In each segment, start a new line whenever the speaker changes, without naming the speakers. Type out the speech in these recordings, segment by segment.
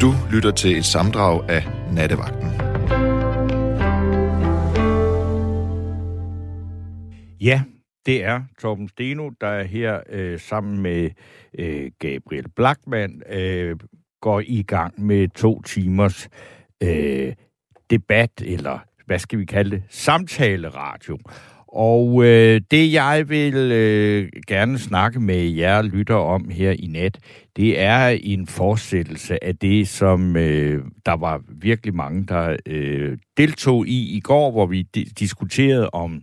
Du lytter til et samdrag af Nattevagten.
Ja, det er Torben Steno, der er her øh, sammen med øh, Gabriel Blackman, øh, går i gang med to timers øh, debat, eller hvad skal vi kalde det, samtaleradio. Og øh, det, jeg vil øh, gerne snakke med jer lytter om her i nat, det er en fortsættelse af det, som øh, der var virkelig mange, der øh, deltog i i går, hvor vi di- diskuterede om øh,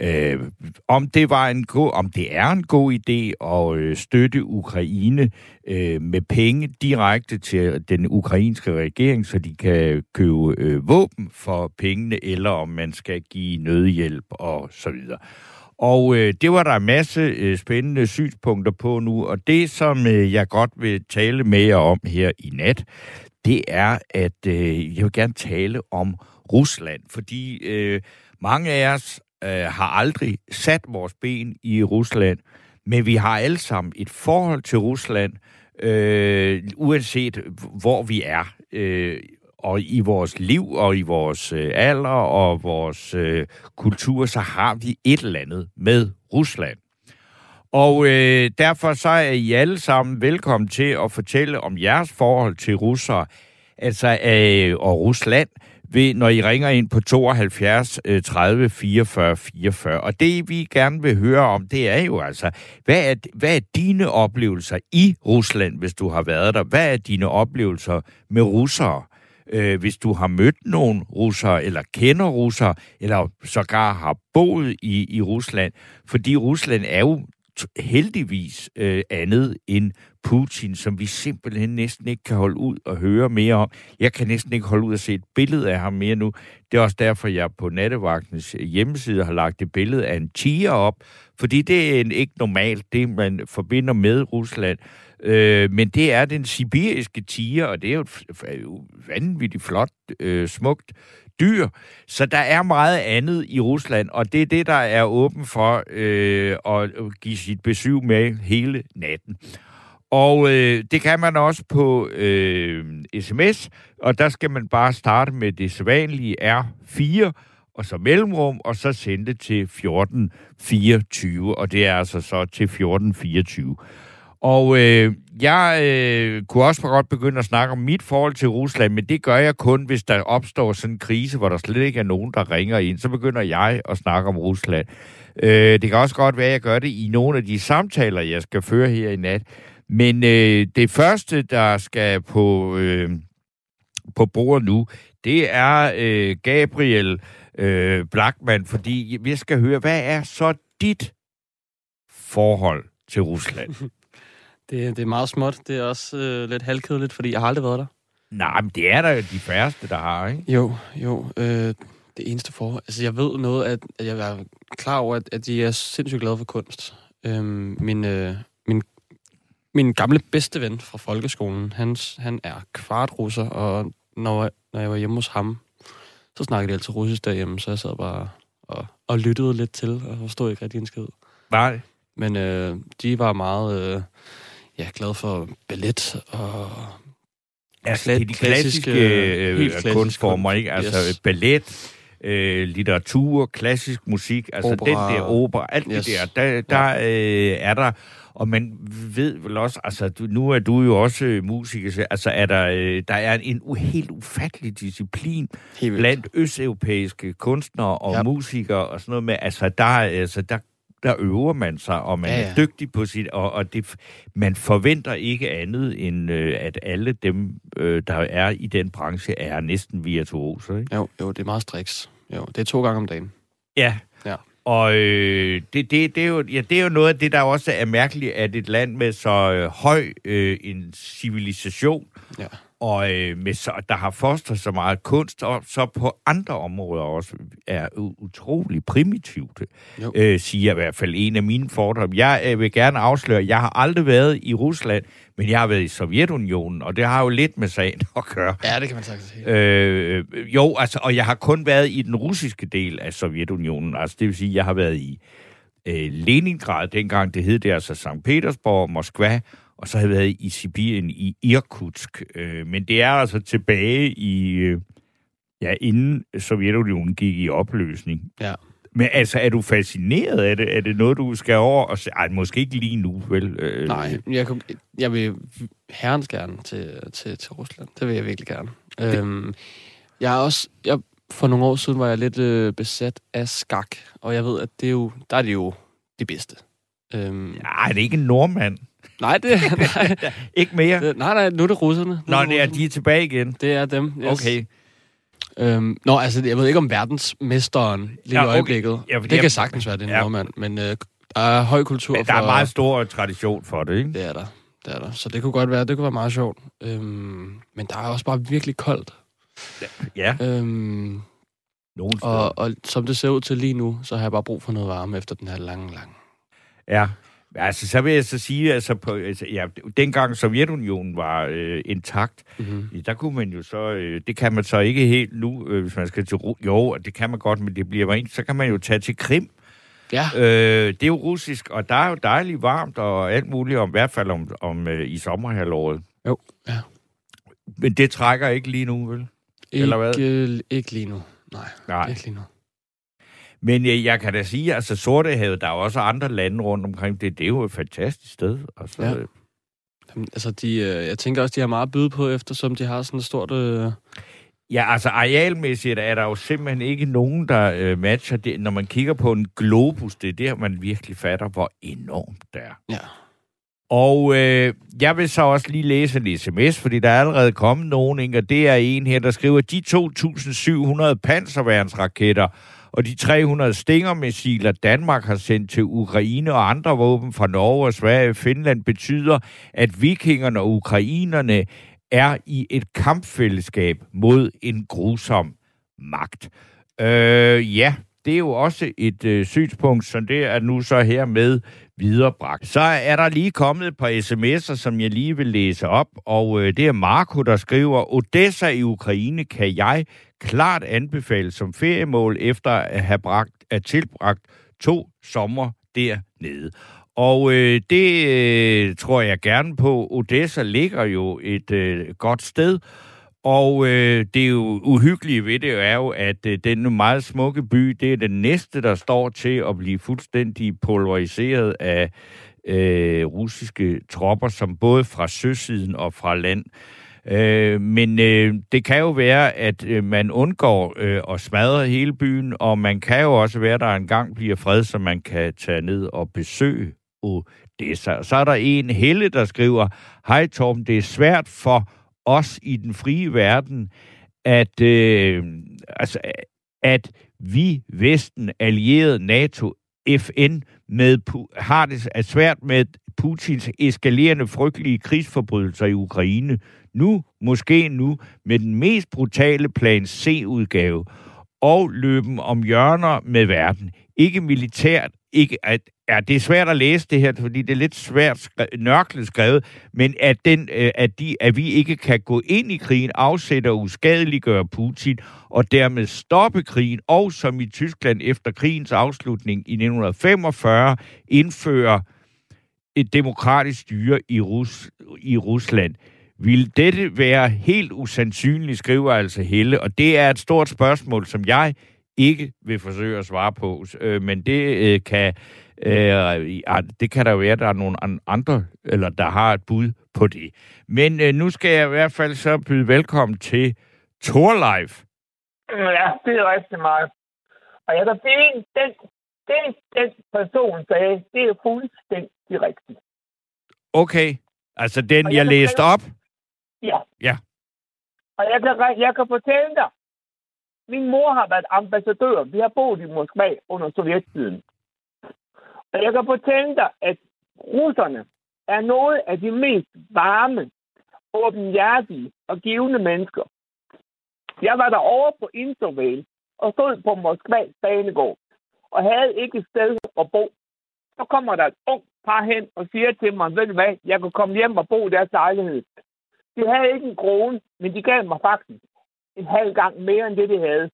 Øh, om det var en god, om det er en god idé at øh, støtte Ukraine øh, med penge direkte til den ukrainske regering, så de kan købe øh, våben for pengene, eller om man skal give nødhjælp og så videre. Og øh, det var der en masse øh, spændende synspunkter på nu, og det, som øh, jeg godt vil tale med jer om her i nat, det er, at øh, jeg vil gerne tale om Rusland, fordi øh, mange af os øh, har aldrig sat vores ben i Rusland, men vi har alle sammen et forhold til Rusland, øh, uanset hvor vi er. Øh, og i vores liv og i vores øh, alder og vores øh, kultur, så har vi et eller andet med Rusland. Og øh, derfor så er I alle sammen velkommen til at fortælle om jeres forhold til russere, altså øh, og Rusland, ved, når I ringer ind på 72 30 44 44. Og det, vi gerne vil høre om, det er jo altså, hvad er, hvad er dine oplevelser i Rusland, hvis du har været der? Hvad er dine oplevelser med russere? Øh, hvis du har mødt nogen russere, eller kender russere, eller sågar har boet i, i Rusland. Fordi Rusland er jo heldigvis øh, andet end Putin, som vi simpelthen næsten ikke kan holde ud og høre mere om. Jeg kan næsten ikke holde ud at se et billede af ham mere nu. Det er også derfor, jeg på Nattevagtens hjemmeside har lagt et billede af en tiger op, fordi det er en, ikke normalt det, man forbinder med Rusland. Øh, men det er den sibiriske tiger, og det er jo et vanvittigt flot, øh, smukt dyr. Så der er meget andet i Rusland, og det er det, der er åben for øh, at give sit besøg med hele natten. Og øh, det kan man også på øh, sms, og der skal man bare starte med det sædvanlige R4, og så mellemrum, og så sende det til 1424, og det er altså så til 1424. Og øh, jeg øh, kunne også godt begynde at snakke om mit forhold til Rusland, men det gør jeg kun, hvis der opstår sådan en krise, hvor der slet ikke er nogen, der ringer ind. Så begynder jeg at snakke om Rusland. Øh, det kan også godt være, at jeg gør det i nogle af de samtaler, jeg skal føre her i nat. Men øh, det første, der skal på, øh, på bordet nu, det er øh, Gabriel øh, Blackman, fordi vi skal høre, hvad er så dit forhold til Rusland?
Det, det er meget småt. Det er også øh, lidt halvkedeligt, fordi jeg har aldrig været der.
Nej, men det er der jo de færreste, der har, ikke?
Jo, jo. Øh, det eneste forhold... Altså, jeg ved noget, at, at jeg er klar over, at, at de er sindssygt glade for kunst. Øh, min, øh, min, gamle bedste ven fra folkeskolen, hans, han er kvartrusser, og når, når jeg var hjemme hos ham, så snakkede de altid russisk derhjemme, så jeg sad bare og, og lyttede lidt til, og forstod ikke rigtig en skid.
Nej.
Men øh, de var meget... Øh, ja, glad for ballet og...
Altså, det er de klassiske, klassiske øh, klassisk kunstformer, ikke? Altså yes. ballet, øh, litteratur, klassisk musik, altså opera. den der opera, alt yes. det der, der, der ja. øh, er der... Og man ved vel også, altså du, nu er du jo også øh, musiker, så, altså er der, øh, der er en uh, helt ufattelig disciplin blandt østeuropæiske kunstnere og ja. musikere og sådan noget med, altså der, altså der der øver man sig, og man ja, ja. er dygtig på sit, og, og det, man forventer ikke andet, end øh, at alle dem, øh, der er i den branche, er næsten virtuoser, ikke?
Jo, jo, det er meget striks. Jo, det er to gange om dagen.
Ja og øh, det, det, det, er jo, ja, det er jo noget af det, der også er mærkeligt, at et land med så øh, høj øh, en civilisation, ja og øh, med så, der har fostret så meget kunst, og så på andre områder også er utrolig primitivt, øh, siger i hvert fald en af mine fordomme. Jeg øh, vil gerne afsløre, jeg har aldrig været i Rusland, men jeg har været i Sovjetunionen, og det har jo lidt med sagen at gøre.
Ja, det kan man sagtens sige.
Øh, jo, altså, og jeg har kun været i den russiske del af Sovjetunionen, altså det vil sige, jeg har været i øh, Leningrad, dengang det hed det altså St. Petersborg, Moskva og så havde jeg været i Sibirien i Irkutsk. Øh, men det er altså tilbage i, øh, ja, inden Sovjetunionen gik i opløsning.
Ja.
Men altså, er du fascineret af det? Er det noget, du skal over og se? Ej, måske ikke lige nu, vel? Øh,
Nej, jeg, kan, jeg vil herrens gerne til, til, til Rusland. Det vil jeg virkelig gerne. Det... Øhm, jeg er også... Jeg, for nogle år siden var jeg lidt øh, besat af skak, og jeg ved, at det er jo, der er det jo det bedste.
Øhm, er det ikke en nordmand?
Nej, det nej.
ikke mere?
Det, nej, nej, nu er det russerne. Nu
Nå,
det,
er, de er tilbage igen?
Det er dem, yes.
Okay.
Øhm, nå, altså, jeg ved ikke om verdensmesteren lige ja, okay. i øjeblikket. Ja, det kan sagtens være, det er en ja. nordmand, men øh, der er høj kultur
men der for... er meget stor tradition for det, ikke?
Det er der. Det er der. Så det kunne godt være, det kunne være meget sjovt. Øhm, men der er også bare virkelig koldt.
Ja.
Øhm, Nogen og, og som det ser ud til lige nu, så har jeg bare brug for noget varme efter den her lange, lange.
Ja, Altså, så vil jeg så sige, altså, på, altså ja, dengang Sovjetunionen var øh, intakt, mm-hmm. der kunne man jo så, øh, det kan man så ikke helt nu, øh, hvis man skal til, jo, det kan man godt, men det bliver ikke, så kan man jo tage til Krim.
Ja.
Øh, det er jo russisk, og der er jo dejligt varmt og alt muligt, om, i hvert fald om, om øh, i sommerhalvåret.
Jo, ja.
Men det trækker ikke lige nu, vel?
Ikke, Eller hvad? Øh, ikke lige nu. Nej, Nej, ikke lige nu.
Men jeg, jeg kan da sige, altså Sortehavet, der er også andre lande rundt omkring det, det er jo et fantastisk sted. Altså, ja.
Jamen, altså, de, øh, jeg tænker også, de har meget at byde på, eftersom de har sådan et stort... Øh...
Ja, altså arealmæssigt er der jo simpelthen ikke nogen, der øh, matcher det. Når man kigger på en globus, det er der, man virkelig fatter, hvor enormt det er.
Ja.
Og øh, jeg vil så også lige læse en sms, fordi der er allerede kommet nogen, ikke? og det er en her, der skriver, de 2.700 panserværnsraketter og de 300 stingermissiler, Danmark har sendt til Ukraine og andre våben fra Norge og Sverige og Finland, betyder, at vikingerne og ukrainerne er i et kampfællesskab mod en grusom magt. Øh, ja, det er jo også et øh, synspunkt, som det er nu så her med viderebragt. Så er der lige kommet et par sms'er, som jeg lige vil læse op, og øh, det er Marco, der skriver, Odessa i Ukraine kan jeg klart anbefalet som feriemål, efter at have bragt, at tilbragt to sommer dernede. Og øh, det øh, tror jeg gerne på. Odessa ligger jo et øh, godt sted, og øh, det er jo uhyggelige ved det er jo, at øh, den meget smukke by, det er den næste, der står til at blive fuldstændig polariseret af øh, russiske tropper, som både fra søsiden og fra land. Øh, Øh, men øh, det kan jo være, at øh, man undgår øh, at smadre hele byen, og man kan jo også være, at der engang bliver fred, så man kan tage ned og besøge Odessa. Så er der en Helle, der skriver, Hej Torben, det er svært for os i den frie verden, at, øh, altså, at vi, Vesten, allieret NATO, FN, med, har det er svært med Putins eskalerende frygtelige krigsforbrydelser i Ukraine. Nu, måske nu, med den mest brutale plan C-udgave, og løben om hjørner med verden. Ikke militært, ikke at Ja, det er svært at læse det her, fordi det er lidt svært skrevet, nørklet skrevet, men at, den, øh, at, de, at vi ikke kan gå ind i krigen, afsætte og uskadeliggøre Putin, og dermed stoppe krigen, og som i Tyskland efter krigens afslutning i 1945 indføre et demokratisk styre i, Rus, i Rusland. Vil dette være helt usandsynligt, skriver altså Helle, og det er et stort spørgsmål, som jeg ikke vil forsøge at svare på, øh, men det øh, kan Øh, det kan der være, at der er nogle andre, eller der har et bud på det. Men øh, nu skal jeg i hvert fald så byde velkommen til Torlife.
Ja, det er rigtig meget. Og jeg kan finde den, den, den person sagde, det er fuldstændig rigtigt.
Okay. Altså den, jeg, jeg læste op?
Ja.
Ja.
Og jeg kan, jeg kan fortælle dig, min mor har været ambassadør. Vi har boet i Moskva under sovjettiden. Og jeg kan fortælle dig, at russerne er noget af de mest varme, åbenhjertige og givende mennesker. Jeg var der over på Interval og stod på Moskvas banegård og havde ikke et sted at bo. Så kommer der et ung par hen og siger til mig, ved du hvad, jeg kan komme hjem og bo i deres lejlighed. De havde ikke en krone, men de gav mig faktisk en halv gang mere end det, de havde.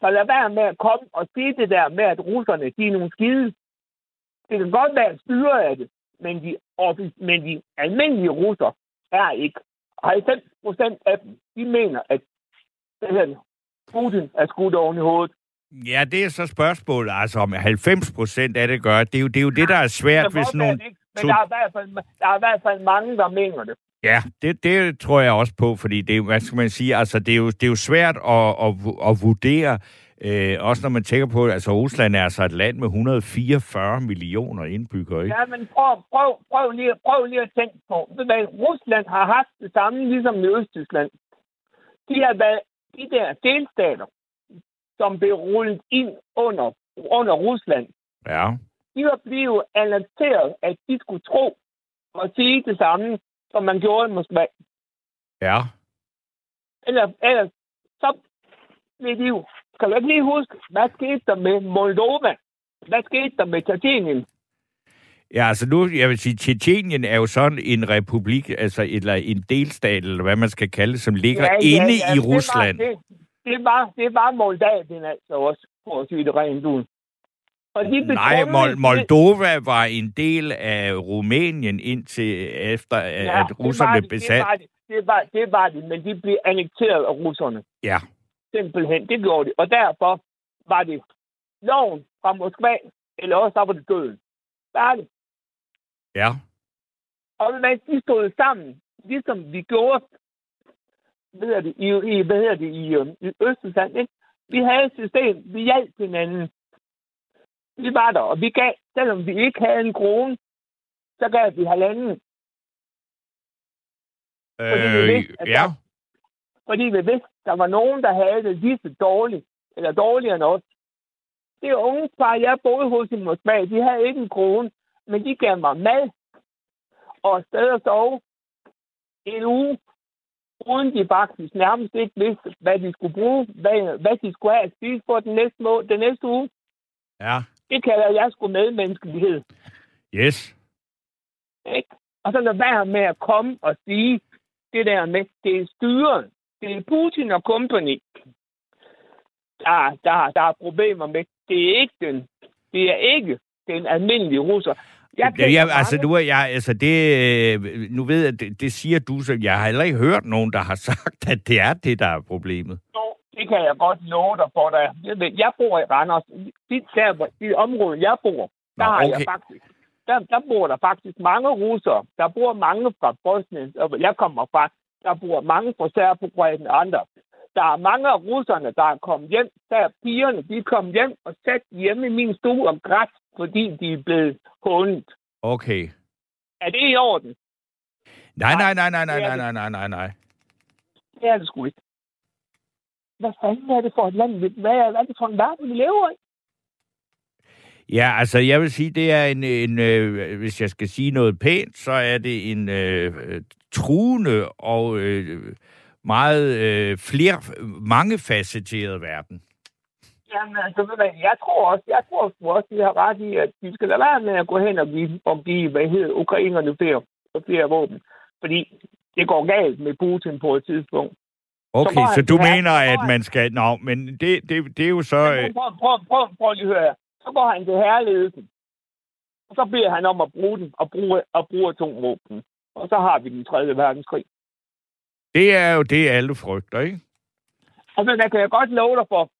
Så lad være med at komme og sige det der med, at russerne de er nogle skide. Det kan godt være styret af det, men de, men de almindelige russer er ikke. Og 90 procent af dem, de mener, at det her, Putin er skudt oven i hovedet.
Ja, det er så spørgsmålet, altså om 90 procent af det gør. Det er jo det, er jo det der er svært,
kan
hvis nogen...
Men der er, i hvert fald, der er i hvert fald mange, der mener det.
Ja, det, det tror jeg også på, fordi det, er hvad skal man sige, altså det er jo, det er jo svært at, at, at vurdere, øh, også når man tænker på, at altså Rusland er altså et land med 144 millioner indbyggere, ikke?
Ja, men prøv, prøv, prøv, lige, prøv lige at tænke på, hvad, Rusland har haft det samme ligesom i Østtyskland. De har været de der delstater, som blev rullet ind under, under Rusland.
Ja,
De var blevet annonceret, at de skulle tro og sige det samme, som man gjorde i Moskva.
ja.
Eller, ellers, så de jo... Kan du ikke lige huske, hvad skete der med Moldova? Hvad skete der med Tjetjenien?
Ja, altså nu, jeg vil sige, Tjetjenien er jo sådan en republik, altså eller en delstat, eller hvad man skal kalde det, som ligger ja, inde i
det var-
Rusland.
Det, det, var, det var Moldavien altså også, for at sige det rent ud. Og de
Nej, Mol- Moldova var en del af Rumænien indtil efter, ja, at
det
russerne
var
blev
de,
besat.
Det var, de, det, var, det var de, men de blev annekteret af russerne.
Ja,
Simpelthen, det gjorde de. Og derfor var det loven fra Moskva, eller også så var det døden. Færdig.
ja,
Og hvad de stod sammen, ligesom vi gjorde hvad hedder det, i, i, hvad hedder det, i, øh, i Østtyskland. Ikke? Vi havde et system, vi hjalp hinanden. Vi var der, og vi gav, selvom vi ikke havde en krone, så gav vi halvanden. Fordi vi
øh,
vidste, at
ja,
der- Fordi vi vidste, der var nogen, der havde det lige så dårligt, eller dårligere end os. Det unge par, jeg boede hos i Moskva, de havde ikke en krone, men de gav mig mad og sted at sove en uge, uden de faktisk nærmest ikke vidste, hvad de skulle bruge, hvad, hvad de skulle have at spise for den næste, må, den næste uge.
ja,
Det kalder jeg sgu medmenneskelighed.
yes.
Ikke? Og så lad være med at komme og sige det der med, det er styret. Det er Putin og company, der, der, der er problemer med. Det er ikke den, det er ikke den almindelige russer. Jeg
Ja, ja, altså, nu, er jeg, altså det, øh, nu ved jeg, det, det siger du, så jeg har heller ikke hørt nogen, der har sagt, at det er det, der er problemet.
Jo, det kan jeg godt love dig for dig. Jeg, bor i Randers. Det, der, det område, jeg bor, der,
Nå,
har
okay.
jeg faktisk, der, der bor der faktisk mange russere. Der bor mange fra Bosnien, og jeg kommer fra. Der bor mange fra Serbokroatien og andre. Der er mange af russerne, der er kommet hjem. Der er pigerne, de er kommet hjem og sat hjemme i min stue og græt, fordi de er blevet hundet.
Okay.
Er det i orden?
Nej, nej, nej, nej, nej, nej, nej, nej, nej.
Det er det sgu ikke. Hvad fanden er det for et land? vi- Hvad er, hvad er det for en verden, vi lever i?
Ja, altså, jeg vil sige, det er en, en øh, hvis jeg skal sige noget pænt, så er det en øh, truende og øh, meget øh, flere, mangefacetteret verden.
Jamen, altså, jeg tror også, jeg tror også, de har ret i, at de skal lade være med at gå hen og give, og give hvad hedder, ukrainerne flere, flere våben. Fordi det går galt med Putin på et tidspunkt.
Okay, så,
han
du
her-
mener,
så
at
han-
man skal... Nå, men det, det, det er jo så... Øh,
prøv, prøv, prøv, prøv lige at høre. Så går han til herledelsen. Og så beder han om at bruge den, og bruge, og bruge atomvåben. Og så har vi den tredje verdenskrig.
det er jo det, alle frygter, ikke?
Og men hvad kan jeg godt love dig for?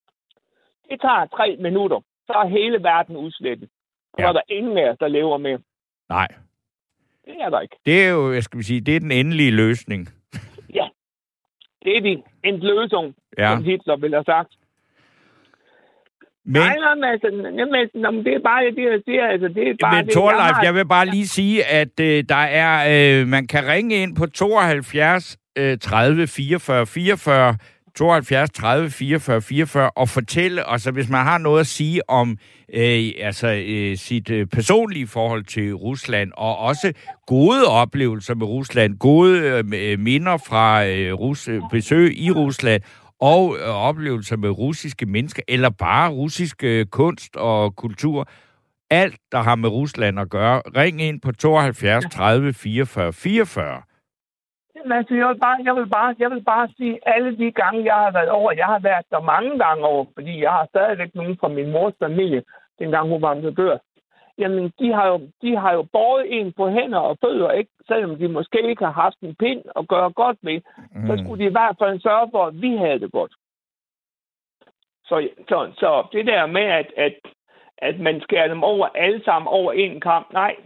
Det tager tre minutter. Så er hele verden udslettet. Så
Ja.
ja. er der ingen af os, der lever med.
Nej.
Det er der ikke.
Det er jo, jeg skal sige, det er den endelige løsning.
Det er de. en løsning,
Ja.
som Hitler ville have sagt.
Men,
Nej, altså, jamen, altså, nå, men det er bare det, jeg siger. Altså, det er bare
men
det,
Torleif,
har-
jeg vil bare lige sige, at øh, der er, øh, man kan ringe ind på 72 øh, 30 44 44, 72 30 44 44 og fortælle, og altså hvis man har noget at sige om øh, altså, øh, sit øh, personlige forhold til Rusland, og også gode oplevelser med Rusland, gode øh, minder fra øh, Rus, øh, besøg i Rusland, og øh, oplevelser med russiske mennesker, eller bare russisk øh, kunst og kultur. Alt, der har med Rusland at gøre. Ring ind på 72 30 44 44.
Jamen, altså, jeg, vil bare, jeg, vil bare, jeg vil bare sige, alle de gange, jeg har været over, jeg har været der mange gange over, fordi jeg har stadigvæk nogen fra min mors familie, dengang hun var med dør. jamen de har, jo, de har jo båret en på hænder og fødder, ikke? selvom de måske ikke har haft en pind at gøre godt med. Mm. Så skulle de i hvert fald sørge for, at vi havde det godt. Så, så, så det der med, at, at, at man skærer dem over alle sammen over en kamp, nej,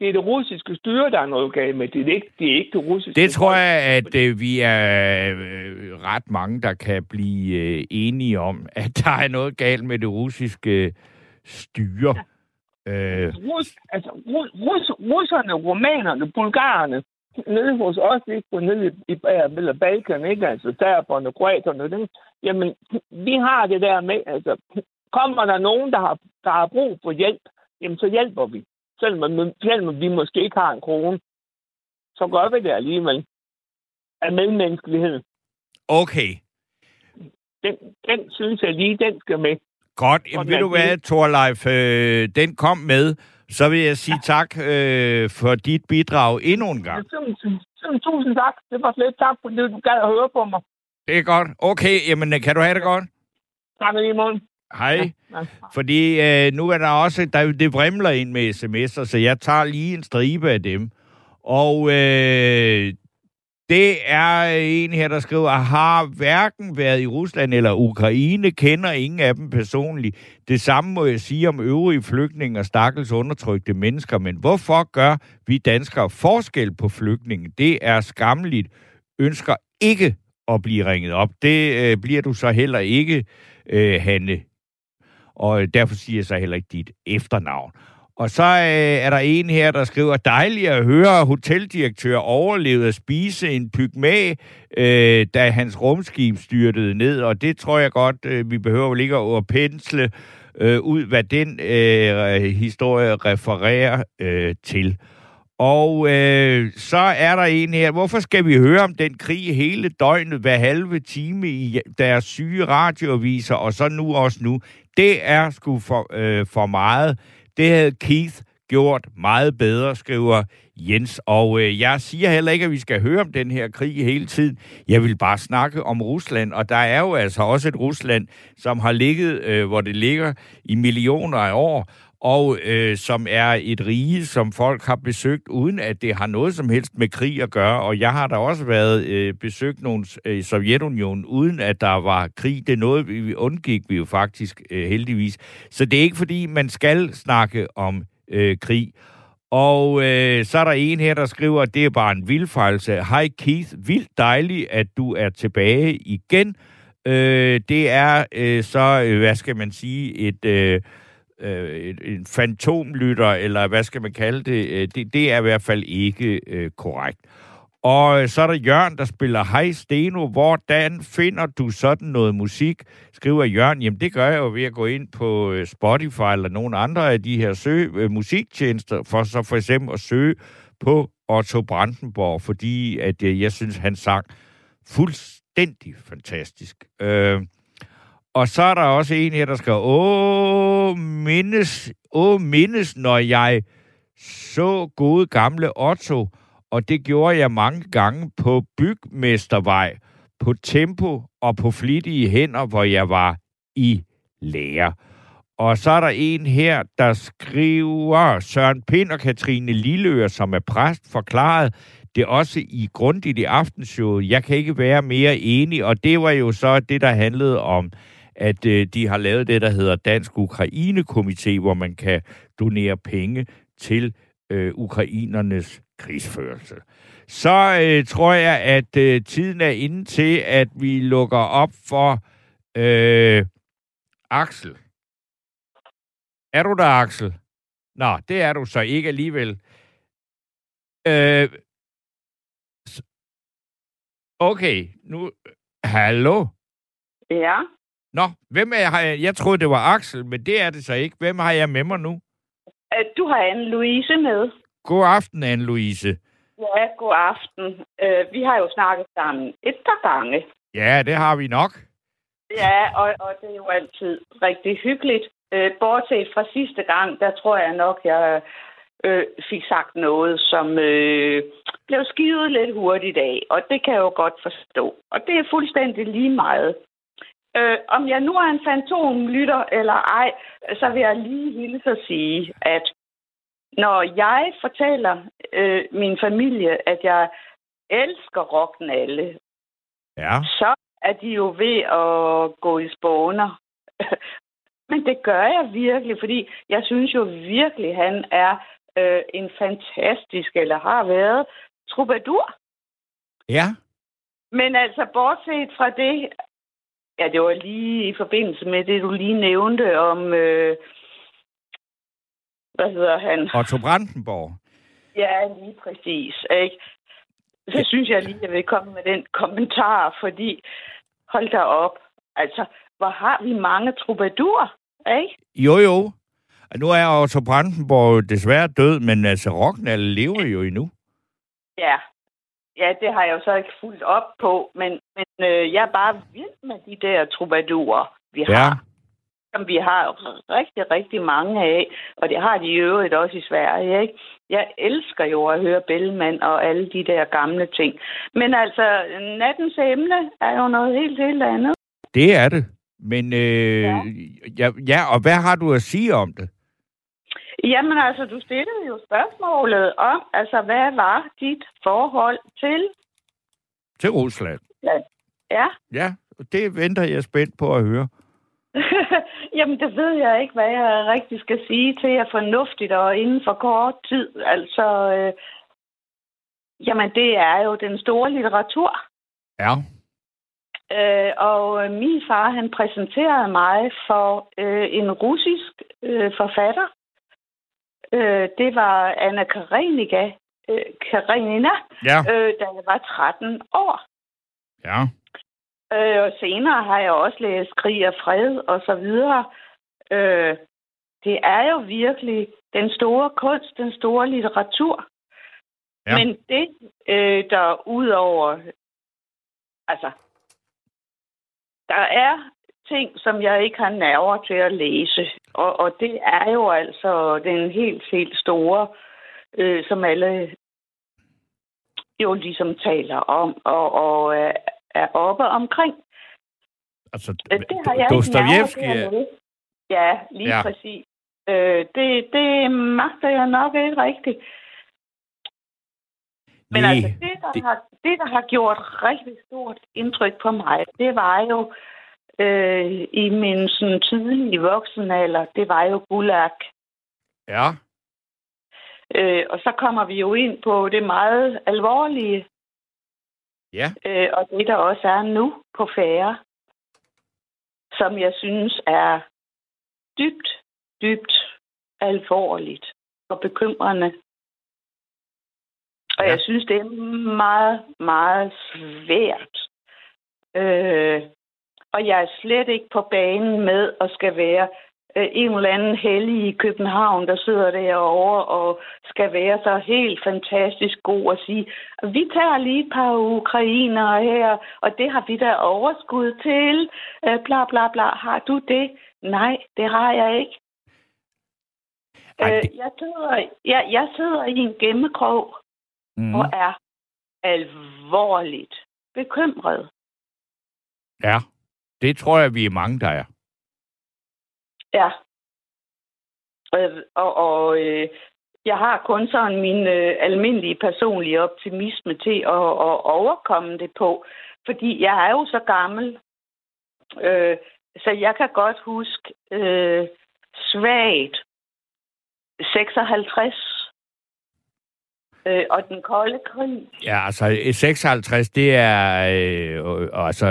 det er det russiske styre, der er noget galt med. Det er ikke det, er ikke det russiske
Det tror jeg, at øh, vi er øh, ret mange, der kan blive øh, enige om, at der er noget galt med det russiske styre. Ja.
Øh... Rus, altså, rus, rus, russerne, romanerne, bulgarerne, nede hos os, ikke på nede i, i, i Balkan, ikke? Altså serberne, kroaterne, det, jamen, vi har det der med, altså, kommer der nogen, der har, der har brug for hjælp, jamen, så hjælper vi. Selvom, selvom vi måske ikke har en krone, så gør vi det alligevel. Af medmenneskelighed.
Okay.
Den, den synes jeg lige, den skal med.
Godt. Jamen, ved du hvad, Thorleif, øh, den kom med. Så vil jeg sige ja. tak øh, for dit bidrag endnu en gang.
Tusind, tusind tak. Det var slet tak, fordi du gad at høre på mig.
Det er godt. Okay, jamen kan du have det godt?
Tak lige morgen.
Hej. Ja. Fordi øh, nu er der også, der, det vrimler ind med sms'er, så jeg tager lige en stribe af dem. Og øh, det er en her, der skriver, har hverken været i Rusland eller Ukraine, kender ingen af dem personligt. Det samme må jeg sige om øvrige flygtninge og stakkels undertrykte mennesker, men hvorfor gør vi danskere forskel på flygtninge? Det er skammeligt. Ønsker ikke at blive ringet op. Det øh, bliver du så heller ikke, øh, Hanne. Og øh, derfor siger jeg så heller ikke dit efternavn. Og så øh, er der en her, der skriver, dejligt at høre, hoteldirektør overlevede at spise en pygmæ, øh, da hans rumskib styrtede ned. Og det tror jeg godt, øh, vi behøver vel ikke at pensle øh, ud, hvad den øh, historie refererer øh, til. Og øh, så er der en her. Hvorfor skal vi høre om den krig hele døgnet, hver halve time i deres syge radioaviser, og så nu også nu? Det er sgu for, øh, for meget. Det havde Keith gjort meget bedre, skriver Jens. Og øh, jeg siger heller ikke, at vi skal høre om den her krig hele tiden. Jeg vil bare snakke om Rusland, og der er jo altså også et Rusland, som har ligget, øh, hvor det ligger i millioner af år, og øh, som er et rige, som folk har besøgt, uden at det har noget som helst med krig at gøre. Og jeg har da også været øh, besøgt nogle øh, Sovjetunionen, uden at der var krig. Det er noget, vi undgik vi jo faktisk øh, heldigvis. Så det er ikke fordi, man skal snakke om øh, krig. Og øh, så er der en her, der skriver, at det er bare en vildfejlse. Hej Keith, vildt dejligt, at du er tilbage igen. Øh, det er øh, så, øh, hvad skal man sige, et... Øh, øh, en fantomlytter, eller hvad skal man kalde det, øh, det, det er i hvert fald ikke øh, korrekt. Og øh, så er der Jørgen, der spiller Hej Steno. Hvordan finder du sådan noget musik? Skriver Jørgen. Jamen, det gør jeg jo ved at gå ind på øh, Spotify eller nogle andre af de her søg, musiktjenester, for så for eksempel at søge på Otto Brandenborg, fordi at jeg synes, han sang fuldstændig fantastisk. Øh, og så er der også en her, der skriver, åh, mindes, åh, mindes, når jeg så gode gamle Otto, og det gjorde jeg mange gange på Bygmestervej, på tempo og på flittige hænder, hvor jeg var i lære. Og så er der en her, der skriver, Søren Pind og Katrine Lilleør, som er præst, forklaret det også i grundigt i aftenshowet. Jeg kan ikke være mere enig, og det var jo så det, der handlede om at øh, de har lavet det, der hedder Dansk Ukraine-komité, hvor man kan donere penge til øh, ukrainernes krigsførelse. Så øh, tror jeg, at øh, tiden er inde til, at vi lukker op for øh, Axel. Er du der, Axel? Nå, det er du så ikke alligevel. Øh, okay, nu... Hallo?
Ja.
Nå, hvem er jeg? Jeg troede, det var Axel, men det er det så ikke. Hvem har jeg med mig nu?
Øh, du har Anne-Louise med.
God aften, Anne-Louise.
Ja, god aften. Øh, vi har jo snakket sammen et par gange.
Ja, det har vi nok.
Ja, og, og det er jo altid rigtig hyggeligt. Øh, bortset fra sidste gang, der tror jeg nok, jeg øh, fik sagt noget, som øh, blev skivet lidt hurtigt af. Og det kan jeg jo godt forstå. Og det er fuldstændig lige meget. Øh, om jeg nu er en fantomlytter eller ej, så vil jeg lige hilse at sige, at når jeg fortæller øh, min familie, at jeg elsker rocknalle,
Ja.
så er de jo ved at gå i spåner. Men det gør jeg virkelig, fordi jeg synes jo virkelig, han er øh, en fantastisk, eller har været, troubadour.
Ja.
Men altså, bortset fra det, ja, det var lige i forbindelse med det, du lige nævnte om, øh, hvad hedder han?
Otto Brandenborg.
Ja, lige præcis, ikke? Så synes jeg lige, at jeg vil komme med den kommentar, fordi hold da op, altså, hvor har vi mange troubadour, ikke?
Jo, jo. Nu er Otto Brandenborg desværre død, men altså Rocknall lever jo endnu.
Ja. Ja, det har jeg jo så ikke fulgt op på, men, men øh, jeg er bare vild med de der troubadurer, vi
Ja.
har. Som vi har rigtig, rigtig mange af, og det har de i øvrigt også i Sverige, ikke? Jeg elsker jo at høre Bellman og alle de der gamle ting. Men altså, nattens emne er jo noget helt, helt andet.
Det er det. Men øh, ja.
Ja.
Ja, ja, og hvad har du at sige om det?
Jamen altså, du stillede jo spørgsmålet om, altså, hvad var dit forhold til?
Til Rusland.
Ja,
Ja, det venter jeg spændt på at høre.
Jamen, det ved jeg ikke, hvad jeg rigtig skal sige til jer fornuftigt og inden for kort tid. Altså, øh, jamen, det er jo den store litteratur.
Ja.
Øh, og øh, min far, han præsenterede mig for øh, en russisk øh, forfatter. Øh, det var Anna Karenika, øh, Karenina,
Ja.
øh, da jeg var 13 år.
Ja.
Øh, og senere har jeg også læst Krig og Fred og så videre. Øh, det er jo virkelig den store kunst, den store litteratur.
Ja.
Men det, øh, der udover... Altså, der er ting, som jeg ikke har nerver til at læse. Og, og det er jo altså den helt, helt store, øh, som alle jo ligesom taler om og, og er, er oppe omkring.
Altså,
Øh, Det har jeg
Dostojevskij
ikke. Ja, lige
Ja.
præcis. Øh, det, det magter jeg nok ikke rigtigt. Men
Nej,
altså, det der,
det...
Har, det, der har gjort rigtig stort indtryk på mig, det var jo øh, i min sådan, tidlige voksenalder, det var jo Gulag.
Ja.
Øh, og så kommer vi jo ind på det meget alvorlige,
Ja.
øh, og det der også er nu på færre, som jeg synes er dybt, dybt alvorligt og bekymrende. Og
Ja.
jeg synes, det er meget, meget svært. Øh, og jeg er slet ikke på banen med at skal være øh, en eller anden hellig i København, der sidder derovre og skal være så helt fantastisk god og sige, vi tager lige et par ukrainere her, og det har vi da overskud til, øh, bla bla bla. Har du det? Nej, det har jeg ikke.
Ej,
Øh,
det-
jeg, sidder, jeg, jeg sidder i en gemmekrog
Mm.
mm. og er alvorligt bekymret.
Ja. Det tror jeg, vi er mange, der er.
Ja. Øh, Og, og øh, jeg har kun sådan min øh, almindelige personlige optimisme til at, at overkomme det på. Fordi jeg er jo så gammel, øh, så jeg kan godt huske øh, svagt 56 øh, og den kolde krig.
Ja, altså 56, det er øh, øh, altså,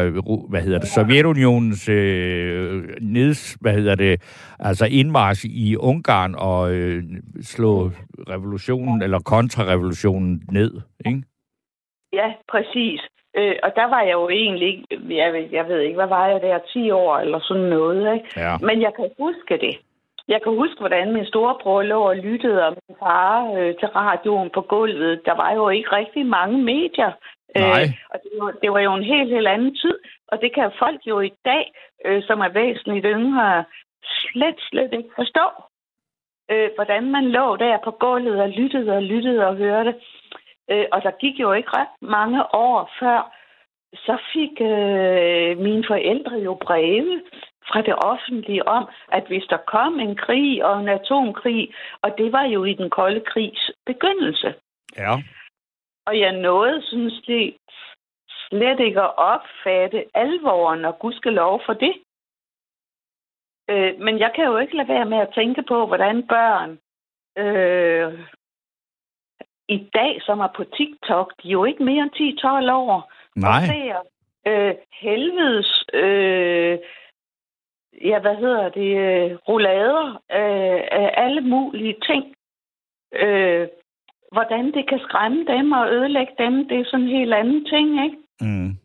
hvad hedder det, Sovjetunionens øh, neds, hvad hedder det, altså indmarsch i Ungarn og øh, slå revolutionen eller kontrarevolutionen ned, ikke?
Ja, præcis. Øh, og der var jeg jo egentlig ikke, jeg ved, jeg ved ikke, hvad var jeg der, 10 år eller sådan noget, ikke?
Ja.
Men jeg kan huske det. Jeg kan huske, hvordan min storebror lå og lyttede om min far øh, til radioen på gulvet. Der var jo ikke rigtig mange medier.
Nej.
Øh, og det var, det var jo en helt, helt anden tid. Og det kan folk jo i dag, øh, som er væsentligt yngre, slet, slet ikke forstå. Øh, hvordan man lå der på gulvet og lyttede og lyttede og hørte. Øh, og der gik jo ikke ret mange år før, så fik øh, mine forældre jo breve fra det offentlige om, at hvis der kom en krig og en atomkrig, og det var jo i den kolde krigs begyndelse.
Ja.
Og jeg nåede sådan set slet ikke at opfatte alvoren, og gudskelov for det. Øh, men jeg kan jo ikke lade være med at tænke på, hvordan børn øh, i dag, som er på TikTok, de er jo ikke mere end 10-12 år,
Nej.
og ser øh, helvedes, øh, ja, hvad hedder det, øh, roulader øh, af alle mulige ting. Øh, hvordan det kan skræmme dem og ødelægge dem, det er sådan en helt anden ting, ikke?
Mm.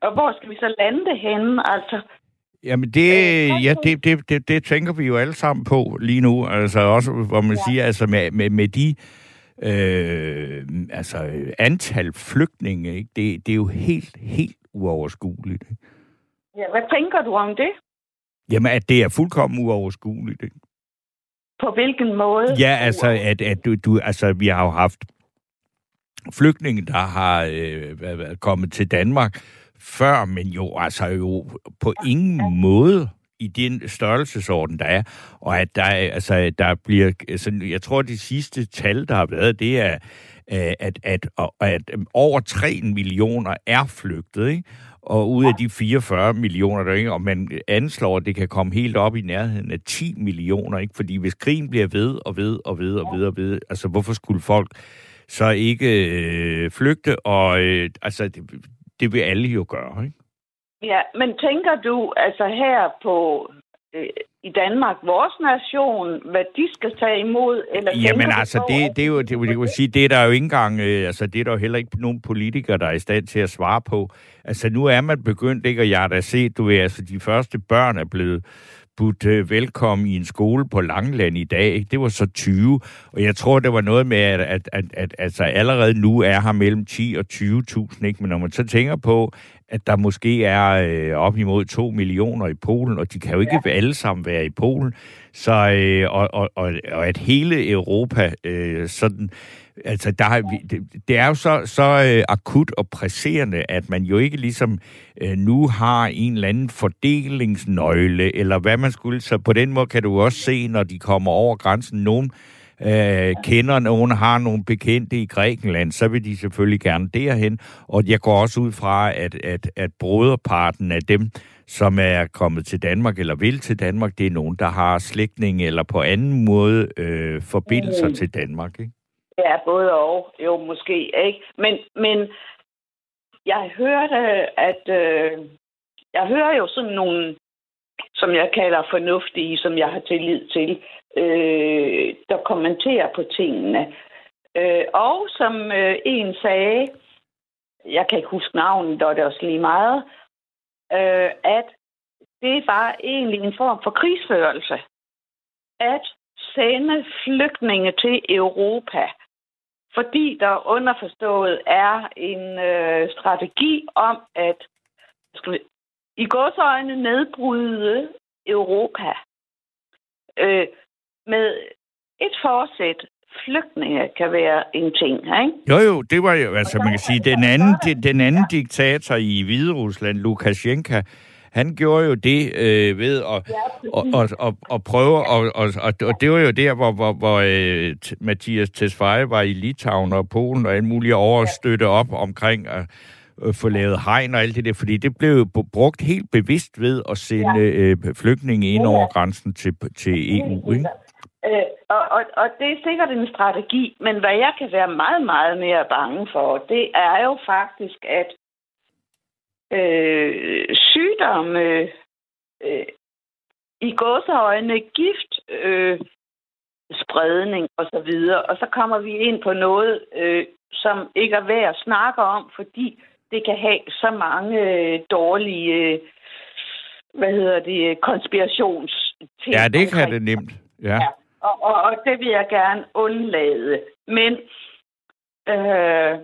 Og hvor skal vi så lande det henne? Altså,
Jamen, det,
Øh,
ja, det, det, det, det tænker vi jo alle sammen på lige nu. Altså også, hvor man ja. siger, altså med, med, med de øh, altså, antal flygtninge, ikke? Det, det er jo helt, helt uoverskueligt. Ikke?
Ja, hvad tænker du om det?
Jamen, at det er fuldkommen uoverskueligt. Ikke?
På hvilken måde?
Ja, altså, at, at du, du, altså, vi har jo haft flygtninge, der har øh, kommet til Danmark før, men jo altså jo på ingen måde i den størrelsesorden, der er. Og at der, er- altså, der bliver... Altså, jeg tror, de sidste tal, der har været, det er, øh, at, at, at, at over 3 millioner er flygtet, ikke? Og ud af de 44 millioner, der ikke, og man anslår, at det kan komme helt op i nærheden af 10 millioner, ikke? Fordi hvis krigen bliver ved og ved og ved og ved og ved, altså hvorfor skulle folk så ikke øh, flygte? Og øh, altså, det, det vil alle jo gøre, ikke?
Ja, men tænker du altså her på øh, i Danmark, vores nation, hvad de skal tage imod? Eller
Jamen altså, det, det, er jo, det, det, vil sige, det er der jo ikke engang, øh, altså det er der jo heller ikke nogen politikere, der er i stand til at svare på. Altså nu er man begyndt, ikke, og jeg har da set, du ved, altså de første børn er blevet budt øh, velkommen i en skole på Langland i dag. Ikke? Det var så 20, og jeg tror, det var noget med, at, at, at, at altså, allerede nu er her mellem 10 og 20.000, ikke? men når man så tænker på, at der måske er øh, op imod 2 millioner i Polen, og de kan jo ikke ja. alle sammen være i Polen, så, øh, og, og, og, og at hele Europa øh, sådan altså der har, det, det er jo så, så øh, akut og presserende, at man jo ikke ligesom øh, nu har en eller anden fordelingsnøgle, eller hvad man skulle. Så på den måde kan du også se, når de kommer over grænsen, nogen øh, kender nogen, har nogle bekendte i Grækenland, så vil de selvfølgelig gerne derhen. Og jeg går også ud fra, at, at, at broderparten af dem, som er kommet til Danmark eller vil til Danmark, det er nogen, der har slægtninge eller på anden måde øh, forbindelser
Mm.
til Danmark. Ikke?
Ja, både og. Jo, måske ikke. Men, men jeg hørte, at øh, jeg hører jo sådan nogle, som jeg kalder fornuftige, som jeg har tillid til, øh, der kommenterer på tingene. Øh, og som øh, en sagde, jeg kan ikke huske navnet, og det er også lige meget, øh, at det var egentlig en form for krigsførelse. At sende flygtninge til Europa, fordi der underforstået er en øh, strategi om at skal vi, i godsøjne nedbryde Europa øh, med et forsæt. Flygtninge kan være en ting, ikke?
Jo, jo, det var jo, altså man kan sige, den anden, den anden diktator i Hvide Rusland, Lukashenko, han gjorde jo det øh, ved at og, og, og, og prøve, og, og, og, og det var jo der, hvor, hvor, hvor øh, Mathias Tesfaye var i Litauen og Polen og alt muligt over at støtte op omkring at øh, få lavet hegn og alt det der, fordi det blev jo brugt helt bevidst ved at sende øh, flygtninge ind over grænsen til, til EU, ikke?
Øh, og, og, og det er sikkert en strategi, men hvad jeg kan være meget, meget mere bange for, det er jo faktisk, at øh, sygdomme, øh, i gåseøjne gift, øh, spredning og så videre, og så kommer vi ind på noget, øh, som ikke er værd at snakke om, fordi det kan have så mange øh, dårlige, øh, hvad hedder det, konspirationsting.
Ja, det kan
omkring
det nemt. Ja.
Ja. Og, og, og det vil jeg gerne undlade. Men øh,